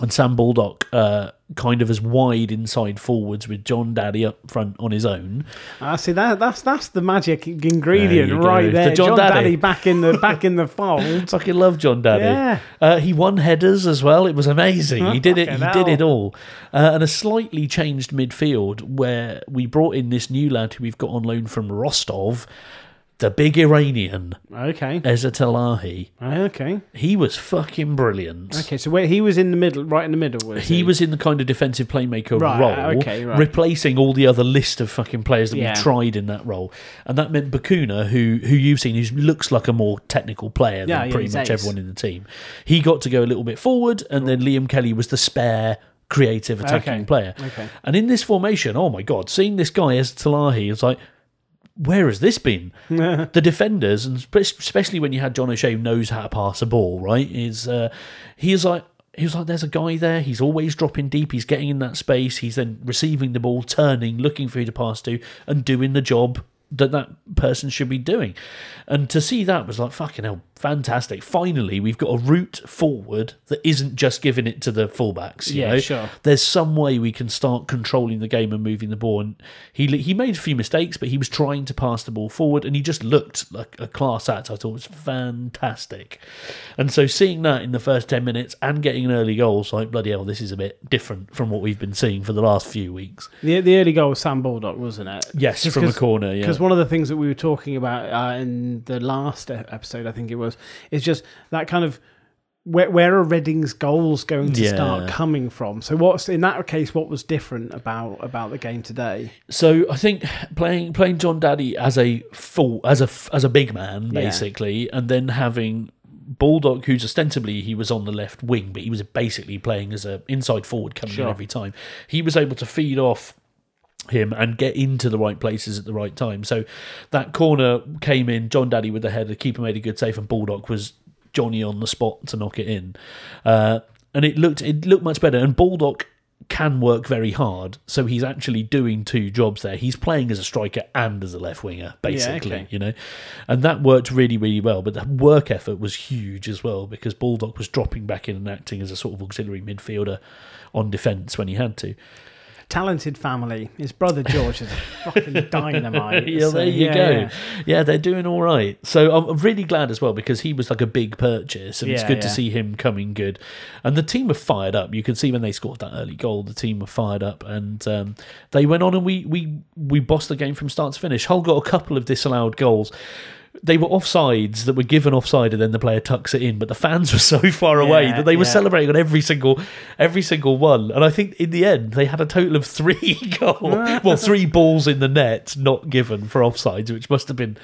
and Sam Baldock, uh, kind of as wide inside forwards with John Daddy up front on his own. I see that that's that's the magic ingredient There you go. right The there. John John, Daddy. Daddy. back in the back in the fold. Fucking love John Daddy. Yeah. Uh, he won headers as well. It was amazing. He did it. He Fucking did it all. Uh, and a slightly changed midfield where we brought in this new lad who we've got on loan from Rostov, the big Iranian Okay. Ezatolahi. Okay. He was fucking brilliant. Okay. So where he was in the middle, right in the middle, was He was in the kind of defensive playmaker Right, role, okay, right. replacing all the other list of fucking players that Yeah. we've tried in that role, and that meant Bacuna, who who you've seen, who looks like a more technical player than Yeah, yeah, pretty he's much ace. everyone in the team. He got to go a little bit forward, and then Liam Kelly was the spare creative attacking Okay, player. okay. And in this formation, oh my god, seeing this guy Ezatolahi, it's like. Where has this been? the defenders, and especially when you had John O'Shea knows how to pass a ball, right? Is uh, he is like he was like, there's a guy there. He's always dropping deep. He's getting in that space. He's then receiving the ball, turning, looking for who to pass to, and doing the job that that person should be doing. And to see that was like fucking hell, fantastic. Finally, we've got a route forward that isn't just giving it to the fullbacks. You Yeah, know? sure. There's some way we can start controlling the game and moving the ball. And he he made a few mistakes, but he was trying to pass the ball forward, and he just looked like a class act. I thought it was fantastic. And so seeing that in the first ten minutes and getting an early goal, it's like bloody hell, this is a bit different from what we've been seeing for the last few weeks. the the early goal was Sam Baldock, wasn't it? Yes, Just from a corner. Yeah, one of the things that we were talking about uh, in the last episode, I think it was, is just that kind of where, where are Reading's goals going to Yeah. start coming from? So what's in that case? What was different about about the game today? So I think playing playing John Daddy as a full as a as a big man Yeah. basically, and then having Baldock, who's ostensibly he was on the left wing, but he was basically playing as a inside forward coming Sure. in every time. He was able to feed off him and get into the right places at the right time. So that corner came in, John Daddy with the header, the keeper made a good save, and Baldock was Johnny on the spot to knock it in. Uh, and it looked it looked much better. And Baldock can work very hard, so he's actually doing two jobs there. He's playing as a striker and as a left winger, basically, okay. you know, and that worked really, really well. But the work effort was huge as well because Baldock was dropping back in and acting as a sort of auxiliary midfielder on defence when he had to. Talented family. His brother George is a fucking dynamite. yeah, So, there you yeah, go. yeah. Yeah. they're doing all right. So I'm really glad as well because he was like a big purchase, and it's Yeah, good to see him coming good. And the team were fired up. You can see when they scored that early goal, the team were fired up, and um, they went on and we we we bossed the game from start to finish. Hull got a couple of disallowed goals. They were offsides that were given offside, and then the player tucks it in. But the fans were so far away that they were yeah. celebrating on every single every single one. And I think in the end they had a total of three goals, well, three balls in the net not given for offsides, which must have been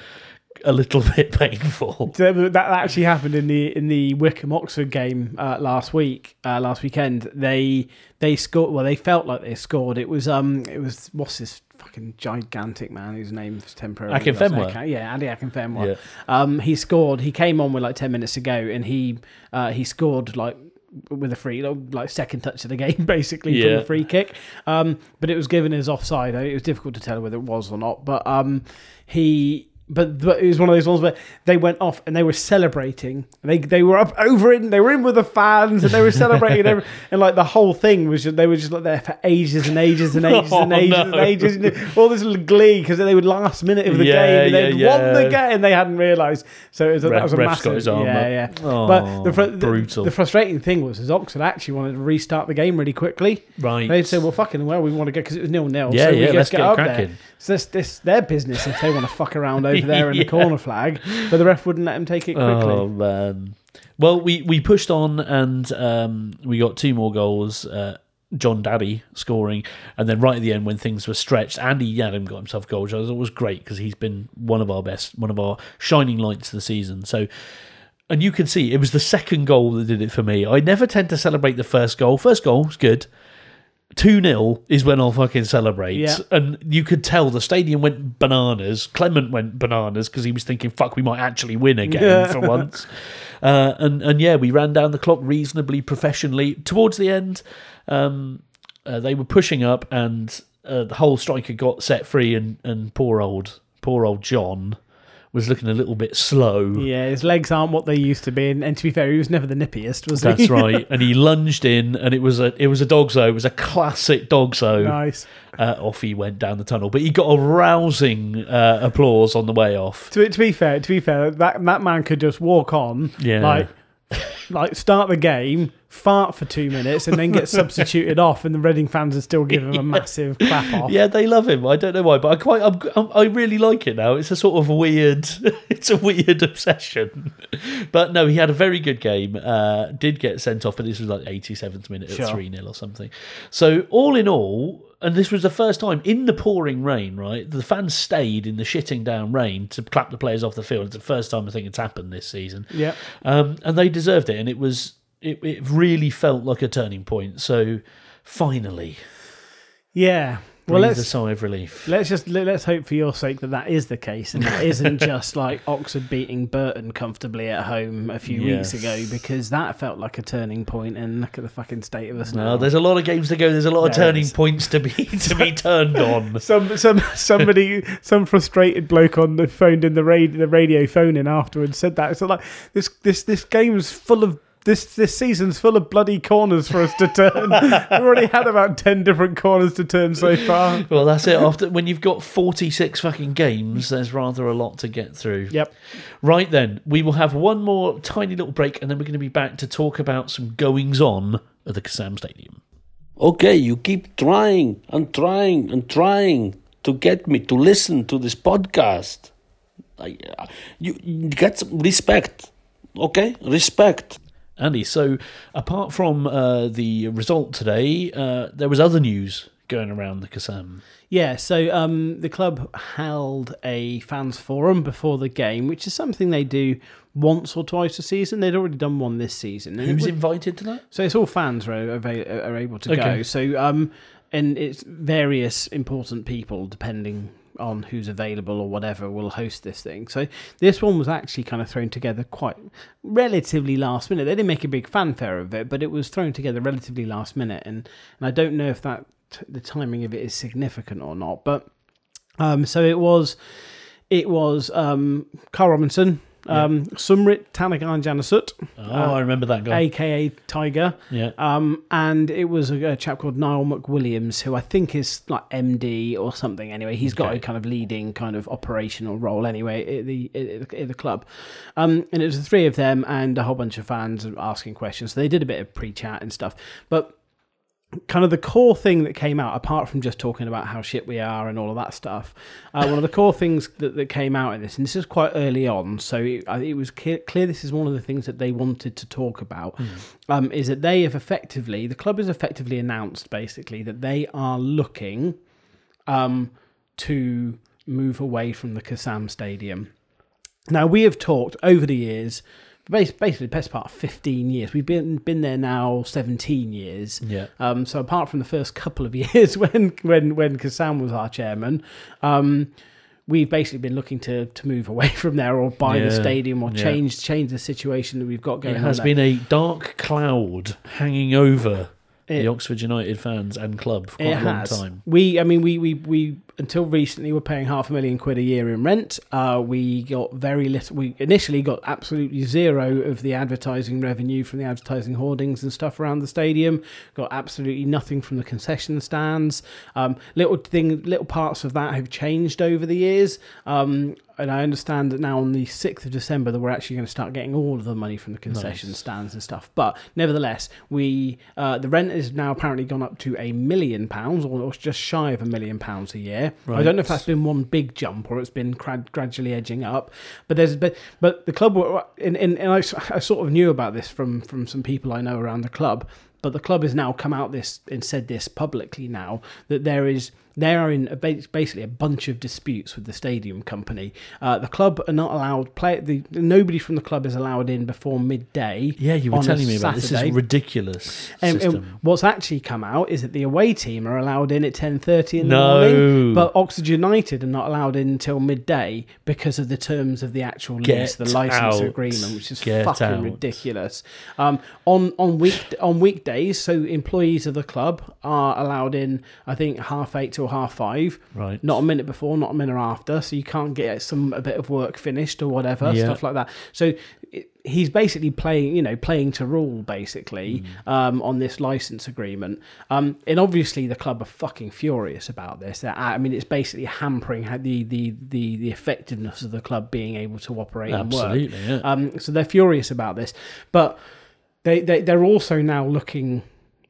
a little bit painful. That that actually happened in the in the Wycombe Oxford game uh, last week, uh, last weekend. They they scored. Well, they felt like they scored. It was um, it was what's this fucking gigantic man whose name's temporarily Akinfenwa. Okay, Yeah, Andy Akinfenwa. Yeah. Um, he scored. He came on with like ten minutes to go, and he uh, he scored like with a free like second touch of the game basically from a free kick um but it was given as offside it was difficult to tell whether it was or not but um he but, but it was one of those ones where they went off and they were celebrating. They they were up over in. They were in with the fans and they were celebrating. and, every- and like the whole thing was just they were just like there for ages and ages and ages and Oh, ages no. and ages. And all this little glee because they would last minute of the Yeah, game and they'd yeah, won the game and they hadn't realised. So it was, a- Ref- that was a massive. got his arm yeah, yeah. Oh, but the, fr- the brutal. The frustrating thing was, is Oxford actually wanted to restart the game really quickly. Right. They'd say, "Well, fucking well, we want to get because it was nil nil. Yeah, so we yeah, just let's get, get cracking." there." So this this their business if they want to fuck around over there in the Yeah. corner flag, but the ref wouldn't let him take it quickly. Oh man. Well, we we pushed on and um, we got two more goals. Uh, John Daddy scoring, and then right at the end when things were stretched, Andy Yiadom got himself a goal, which I thought was great because he's been one of our best, one of our shining lights of the season. So. And you can see it was the second goal that did it for me. I never tend to celebrate the first goal. First goal was good. 2 0 is when I'll fucking celebrate. Yeah. And you could tell the stadium went bananas. Clement went bananas because he was thinking, fuck, we might actually win again Yeah. for once. Uh, and, and yeah, we ran down the clock reasonably professionally. Towards the end, um, uh, they were pushing up and uh, the Hull striker got set free and, and poor old poor old John was looking a little bit slow. Yeah, his legs aren't what they used to be, and, and to be fair, he was never the nippiest, was he? That's right. And he lunged in, and it was a it was a dogso. It was a classic dogso. nice. Uh, off he went down the tunnel, but he got a rousing uh, applause on the way off. To, to be fair, to be fair, that that man could just walk on, Yeah. like like start the game, fart for two minutes, and then get substituted off, and the Reading fans would still give him a massive clap off. Yeah, they love him. I don't know why, but I quite I'm, I'm, I really like it now. It's a sort of weird, it's a weird obsession. But no, he had a very good game. Uh, did get sent off, but this was like 87th minute at three 0 or something. So all in all. And this was the first time in the pouring rain, right? The fans stayed in the shitting down rain to clap the players off the field. It's the first time I think it's happened this season. Yeah. um, and they deserved it. And it was it, it really felt like a turning point. So finally, Yeah. Well, let's a sigh of relief. let's just let- let's hope for your sake that that is the case, and that isn't just like Oxford beating Burton comfortably at home a few weeks ago, because that felt like a turning point. And look at the fucking state of us No, now. there's a lot of games to go. There's a lot of turning is. points to be to be turned on. Some some somebody some frustrated bloke on the phoned in the radio the radio phone in afterwards said that so like this this this game's full of this this season's full of bloody corners for us to turn. We've already had about ten different corners to turn so far. Well, that's it. After when you've got 46 fucking games, there's rather a lot to get through. Yep. Right then, we will have one more tiny little break, and then we're going to be back to talk about some goings on at the Kassam Stadium. Okay, you keep trying and trying and trying to get me to listen to this podcast. I, uh, you, you get some respect, okay? Respect. Andy, so apart from uh, the result today, uh, there was other news going around the Kassam. Yeah, so um, the club held a fans forum before the game, which is something they do once or twice a season. They'd already done one this season. and Who's was- invited to that? So it's all fans are, are, are able to Okay. go. So um, and it's various important people depending on who's available or whatever will host this thing. So this one was actually kind of thrown together quite relatively last minute. They didn't make a big fanfare of it, but it was thrown together relatively last minute, and and I don't know if that the timing of it is significant or not, but um, so it was. It was um, Karl Robinson, um, Sumrith Thanakarnjanasuth, Oh, I remember that guy. aka Tiger, yeah. um, and it was a, a chap called Niall McWilliams, who I think is like MD or something. Anyway, he's got a kind of leading kind of operational role anyway at the at the, club. Um, and it was the three of them and a whole bunch of fans asking questions. So they did a bit of pre-chat and stuff, but kind of the core thing that came out, apart from just talking about how shit we are and all of that stuff, uh, one of the core things that, that came out in this, and this is quite early on, so it, it was clear, clear this is one of the things that they wanted to talk about, um, is that they have effectively, the club has effectively announced basically that they are looking um, to move away from the Kassam Stadium. Now we have talked over the years, basically the best part of fifteen years. We've been been there now seventeen years. Yeah. Um, so apart from the first couple of years when when when Kassam was our chairman, um, we've basically been looking to to move away from there or buy the stadium or yeah. change change the situation that we've got going It has been a dark cloud hanging over It- the Oxford United fans and club for quite it a long has. time. We, I mean, we, we, we until recently were paying half a million quid a year in rent. Uh, we got very little. We initially got absolutely zero of the advertising revenue from the advertising hoardings and stuff around the stadium. Got absolutely nothing from the concession stands. Um, little thing, little parts of that have changed over the years. Um, and I understand that now on the 6th of December that we're actually going to start getting all of the money from the concession Nice. stands and stuff. But nevertheless, we uh, the rent has now apparently gone up to a million pounds, or or just shy of a million pounds a year. I don't know if that's been one big jump or it's been grad- gradually edging up. But there's but but the club were and, and, and I, I sort of knew about this from from some people I know around the club. But the club has now come out this and said this publicly now that there is they are in a, basically a bunch of disputes with the stadium company. Uh, the club are not allowed play. The, nobody from the club is allowed in before midday. Yeah, you were telling me about this. This is ridiculous And, what's actually come out is that the away team are allowed in at ten thirty in the No. morning, but Oxford United are not allowed in until midday because of the terms of the actual lease, the license out. agreement, which is Get fucking out. ridiculous. Um, on on week on weekdays, so employees of the club are allowed in. I think half eight till half five. Right. Not a minute before, not a minute after, so you can't get some a bit of work finished or whatever Yeah. stuff like that. So it, he's basically playing, you know, playing to rule basically Mm. um, on this license agreement. Um, and obviously the club are fucking furious about this. They're, I mean, it's basically hampering the, the the the effectiveness of the club being able to operate and work. Absolutely, yeah. Um, so they're furious about this, but they, they they're also now looking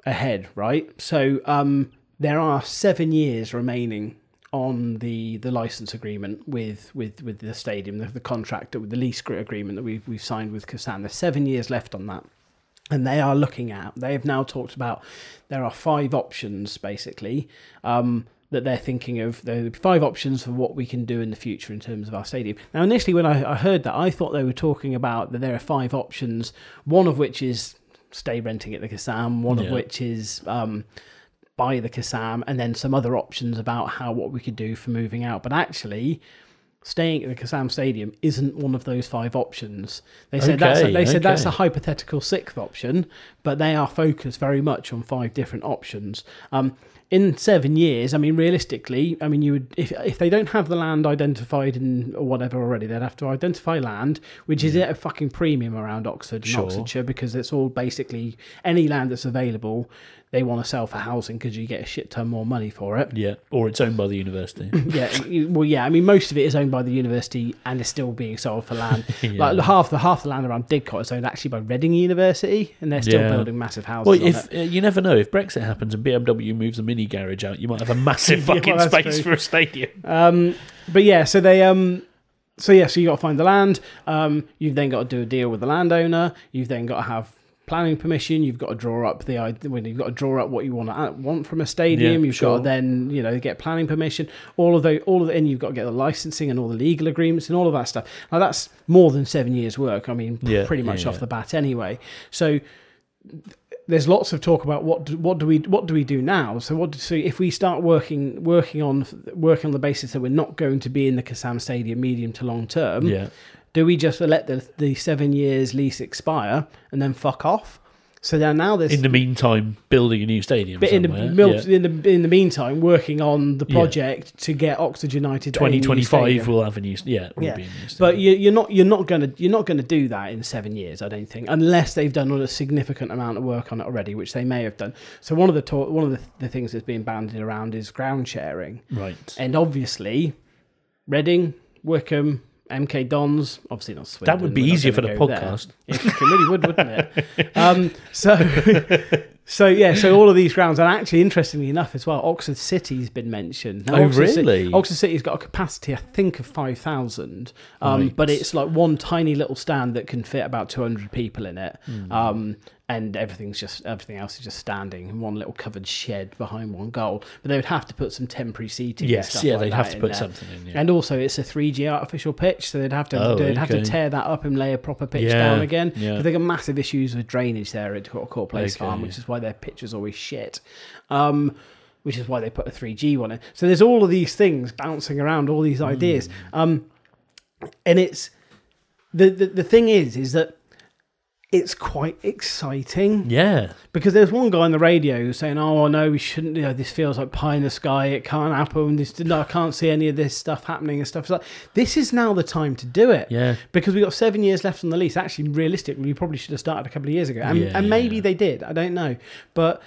ahead, right? So um, there are seven years remaining on the, the license agreement with, with, with the stadium, the, the contract, with the lease agreement that we've we've signed with Kassam. There's seven years left on that. And they are looking at. They have now talked about. There are five options basically um, that they're thinking of. There are five options for what we can do in the future in terms of our stadium. Now, initially, when I, I heard that, I thought they were talking about that there are five options. One of which is stay renting at the Kassam. One Yeah. of which is um, buy the Kassam, and then some other options about how what we could do for moving out. But actually, staying at the Kassam Stadium isn't one of those five options. They said that's Okay, they said that's a hypothetical sixth option, but they are focused very much on five different options. Um, in seven years, I mean, realistically, I mean, you would if if they don't have the land identified and or whatever already, they'd have to identify land, which is at a fucking premium around Oxford and Sure. Oxfordshire because it's all basically any land that's available. They want to sell for housing because you get a shit ton more money for it. yeah, or it's owned by the university. Yeah, you- well, yeah. I mean, most of it is owned by the university and is still being sold for land. Yeah. Like half the half the land around Didcot is owned actually by Reading University, and they're still Yeah. building massive houses. well, on if it. uh, you never know, if Brexit happens and BMW moves a mini garage out, you might have a massive Yeah, well, fucking that's space true. for a stadium. Um, but yeah, so they um, so yeah, so you got to find the land. Um, you've then got to do a deal with the landowner. You've then got to have planning permission. You've got to draw up the. When you've got to draw up what you want to want from a stadium. Yeah, you've sure. got to then you know get planning permission. All of the all of the, and you've got to get the licensing and all the legal agreements and all of that stuff. Now that's more than seven years' work. I mean, Yeah, pretty much yeah, off yeah. the bat anyway. So there's lots of talk about what do, what do we what do we do now? So what so if we start working working on working on the basis that we're not going to be in the Kassam Stadium medium to long term, Yeah. do we just let the the seven years lease expire and then fuck off? So then now there's In the meantime, building a new stadium. but in the, mil- Yeah. in the in the meantime working on the Yeah. project to get Oxford United 2025 will have a new. Yeah. will Yeah, be a new but you, you're not you're not gonna you're not gonna do that in seven years, I don't think, unless they've done a significant amount of work on it already, which they may have done. So one of the talk, one of the, the things that's being bandied around is ground sharing, right. and obviously, Reading, Wycombe, MK Dons, obviously not Swindon. That would be easier for the podcast. It really would, wouldn't it? Um, so, so yeah, so all of these grounds, and actually, interestingly enough, as well, Oxford City's been mentioned. Now, Oh, Oxford really? Oxford City's got a capacity, I think, of five thousand, um, Right. but it's like one tiny little stand that can fit about two hundred people in it. Hmm. Um, and everything's just everything else is just standing in one little covered shed behind one goal. But they would have to put some temporary seating. and Yes. Yeah. like They'd have to put there. something in. Yeah. And also, it's a 3G artificial pitch, so they'd have to Oh, they'd have to tear that up and lay a proper pitch Yeah, down again. yeah. But they got massive issues with drainage there at Court Court Place Okay, Farm, which is why their pitch is always shit. Um, which is why they put a 3G one in. So there's all of these things bouncing around, all these ideas. Hmm. Um, and it's the, the the thing is, is that it's quite exciting yeah. because there's one guy on the radio who's saying, "Oh no, we shouldn't. You know, this feels like pie in the sky. It can't happen. This, no, I can't see any of this stuff happening and stuff." It's like this is now the time to do it. Yeah. Because we've got seven years left on the lease. Actually, realistically, we probably should have started a couple of years ago, and, Yeah, and maybe they did. I don't know, but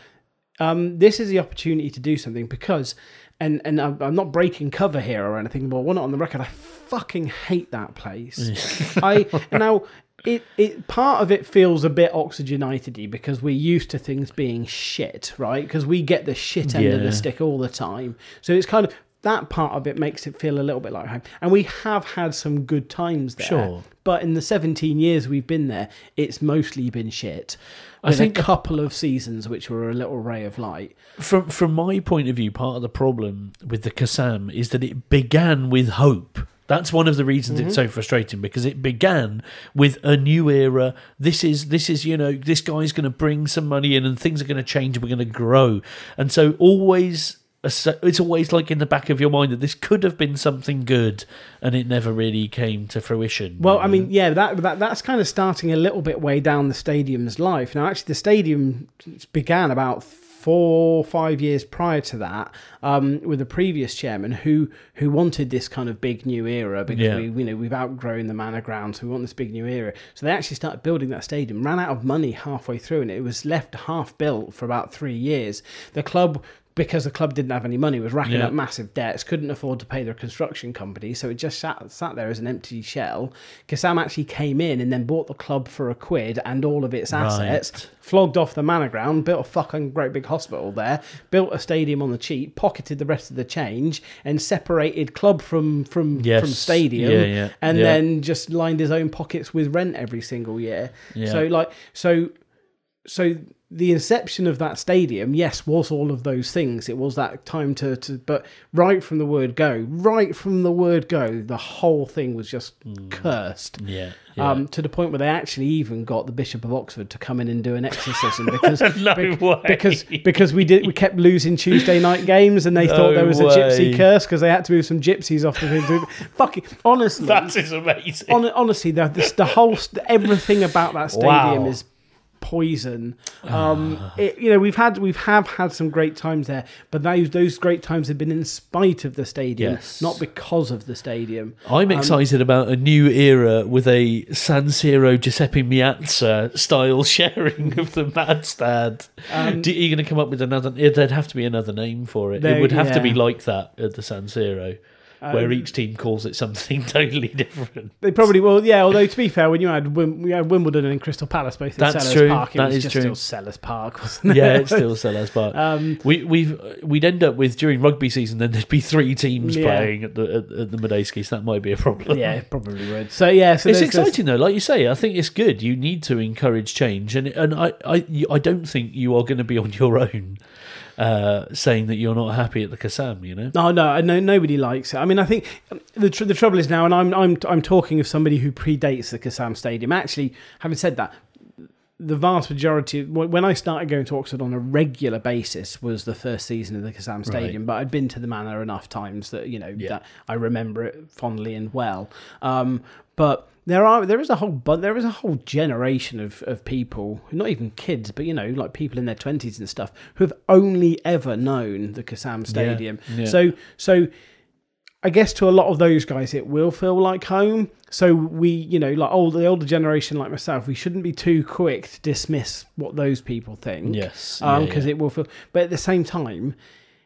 um, this is the opportunity to do something because. And, and I'm not breaking cover here or anything, but we're not on the record. I fucking hate that place. I now it it part of it feels a bit Oxford United-y because we're used to things being shit, right? Because we get the shit end of the stick all the time. So it's kind of that part of it makes it feel a little bit like home. And we have had some good times there. Sure. But in the 17 years we've been there, it's mostly been shit. I think- a couple of seasons which were a little ray of light. From from my point of view, part of the problem with the Kassam is that it began with hope. That's one of the reasons it's mm-hmm. so frustrating because it began with a new era. This is this is you know this guy's going to bring some money in and things are going to change and we're going to grow. And so always it's always like in the back of your mind that this could have been something good and it never really came to fruition. Well, I mean, yeah, that, that that's kind of starting a little bit way down the stadium's life. Now, actually, the stadium began about four, or five years prior to that um, with the previous chairman who who wanted this kind of big new era because Yeah. we you know we've outgrown the manor ground, so we want this big new era. So they actually started building that stadium, ran out of money halfway through, and it was left half built for about three years. The club. Because the club didn't have any money, was racking Yeah. up massive debts, couldn't afford to pay their construction company, so it just sat sat there as an empty shell. Kassam actually came in and then bought the club for a quid and all of its assets, Right. flogged off the manor ground, built a fucking great big hospital there, built a stadium on the cheap, pocketed the rest of the change, and separated club from from Yes. from stadium, Yeah, yeah, and then just lined his own pockets with rent every single year. So like so so the inception of that stadium, yes, was all of those things. It was that time to, to but right from the word go, right from the word go, the whole thing was just cursed. yeah, yeah. Um, to the point where they actually even got the Bishop of Oxford to come in and do an exorcism because No be- way. because because we did we kept losing Tuesday night games and they No thought there was a gypsy curse because they had to move some gypsies off the thing. Fucking honestly, that is amazing. Hon- honestly, the, the, the whole everything about that stadium Wow. is poison. Um, it, you know, we've had we've have had some great times there, but those those great times have been in spite of the stadium, Yes. not because of the stadium. I'm excited about a new era with a San Siro Giuseppe Meazza style sharing of the Madstad. Do, are you going to come up with another? There'd have to be another name for it. There- it would have to be like that at the San Siro. Where each team calls it something totally different. They probably will, yeah. Although to be fair, when you had, Wim, we had Wimbledon and Crystal Palace both in That's Selhurst true. Park, it That was is just true. still Selhurst Park, wasn't it? Yeah, it's still Selhurst Park. Um, we we've we'd end up with during rugby season, then there'd be three teams Yeah. playing at the at, at the Madejski, so that might be a problem. yeah, it probably would. So yeah, so It's exciting though, like you say. I think it's good. You need to encourage change, and and I I, I don't think you are going to be on your own uh, saying that you're not happy at the Kassam. You know, No, no, nobody likes it. I mean, I think the tr- the trouble is now, and I'm I'm I'm talking of somebody who predates the Kassam Stadium. Actually, having said that, the vast majority when when I started going to Oxford on a regular basis was the first season of the Kassam Stadium. But I'd been to the Manor enough times that you know Yeah. that I remember it fondly and well. Um, but there are there is a whole but there is a whole generation of, of people not even kids but you know like people in their 20s and stuff who have only ever known the Kassam Stadium yeah. so so I guess to a lot of those guys, it will feel like home. So we, you know, like old the older generation like myself, we shouldn't be too quick to dismiss what those people think. Yes, because yeah, yeah. it will feel. But at the same time,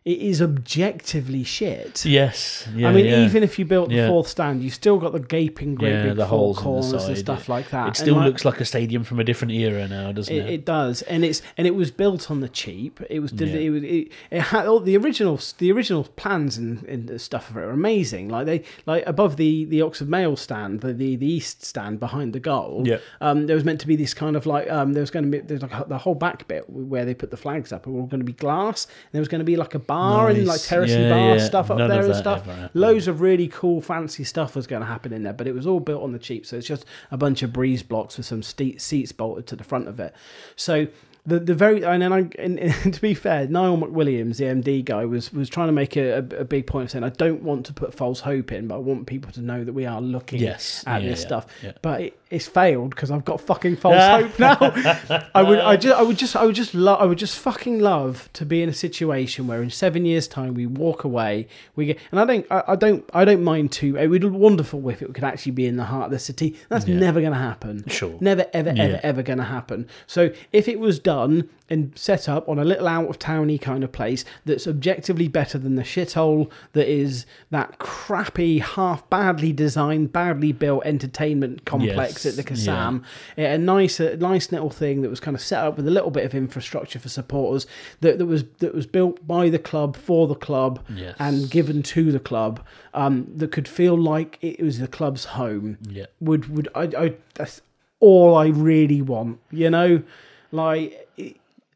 it is objectively shit. yes, yeah, I mean, yeah. even if you built the Yeah. fourth stand, you still got the gaping great big the four the corners side, and stuff like that. It still like- looks like a stadium from a different era now, doesn't it, it? it does, and it's and it was built on the cheap. It was it, was it, it had all the original the original plans and, and stuff for it are amazing. Like they like above the the Oxford Mail stand, the the, the east stand behind the goal. Yeah. Um, there was meant to be this kind of like um, there was going to be there's like the whole back bit where they put the flags up. were all going to be glass. And there was going to be like a bar and like Nice. terracing Yeah, bar yeah. stuff up None there and stuff. Loads of really cool fancy stuff was going to happen in there, but it was all built on the cheap. So it's just a bunch of breeze blocks with some ste- seats bolted to the front of it. So the the very and then I and, and to be fair, Niall McWilliams, the MD guy, was was trying to make a, a, big point of saying I don't want to put false hope in, but I want people to know that we are looking Yes. at Yeah, this yeah, stuff. yeah. But it, it's failed because I've got fucking false hope now. I would I just I would just I would just love I would just fucking love to be in a situation where in seven years time we walk away we get and I don't I, I don't I don't mind too it would be wonderful if it could actually be in the heart of the city that's never going to happen Sure. never ever ever ever going to happen so if it was done and set up on a little out of towny kind of place that's objectively better than the shithole that is that crappy half badly designed badly built entertainment complex Yes, at the Kassam yeah, a nice, a nice little thing that was kind of set up with a little bit of infrastructure for supporters that, that was that was built by the club for the club Yes. and given to the club um, that could feel like it was the club's home. Yeah. Would would I? I that's all I really want. You know, like.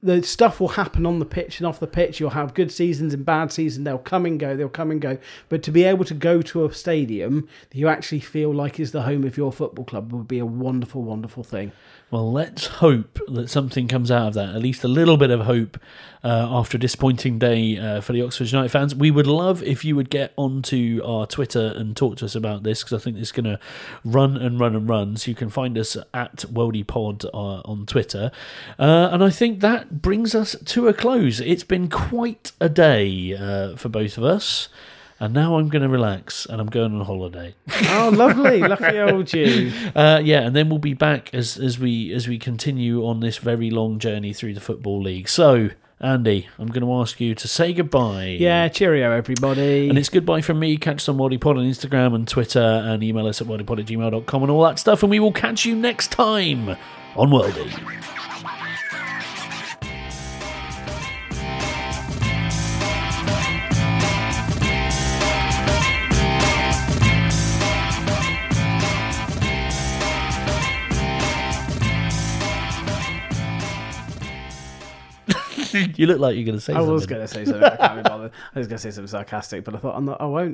The stuff will happen on the pitch and off the pitch. You'll have good seasons and bad seasons. They'll come and go. They'll come and go. But to be able to go to a stadium that you actually feel like is the home of your football club would be a wonderful, wonderful thing. Well, let's hope that something comes out of that. At least a little bit of hope uh, after a disappointing day uh, for the Oxford United fans. We would love if you would get onto our Twitter and talk to us about this because I think it's going to run and run and run. So you can find us at WorldyPod uh, on Twitter. Uh, and I think that brings us to a close. It's been quite a day uh, for both of us. And now I'm going to relax and I'm going on holiday. Oh, lovely, lucky old you. Uh, yeah, and then we'll be back as as we as we continue on this very long journey through the football league. So, Andy, I'm going to ask you to say goodbye. Yeah, cheerio, everybody. And it's goodbye from me. Catch us on WorldyPod on Instagram and Twitter and email us at worldypod at gmail.com and all that stuff. And we will catch you next time on Worldy. you look like you're going to say something. I something. was going to say something. I can't be bothered. I was going to say something sarcastic, but I thought I'm not, I won't.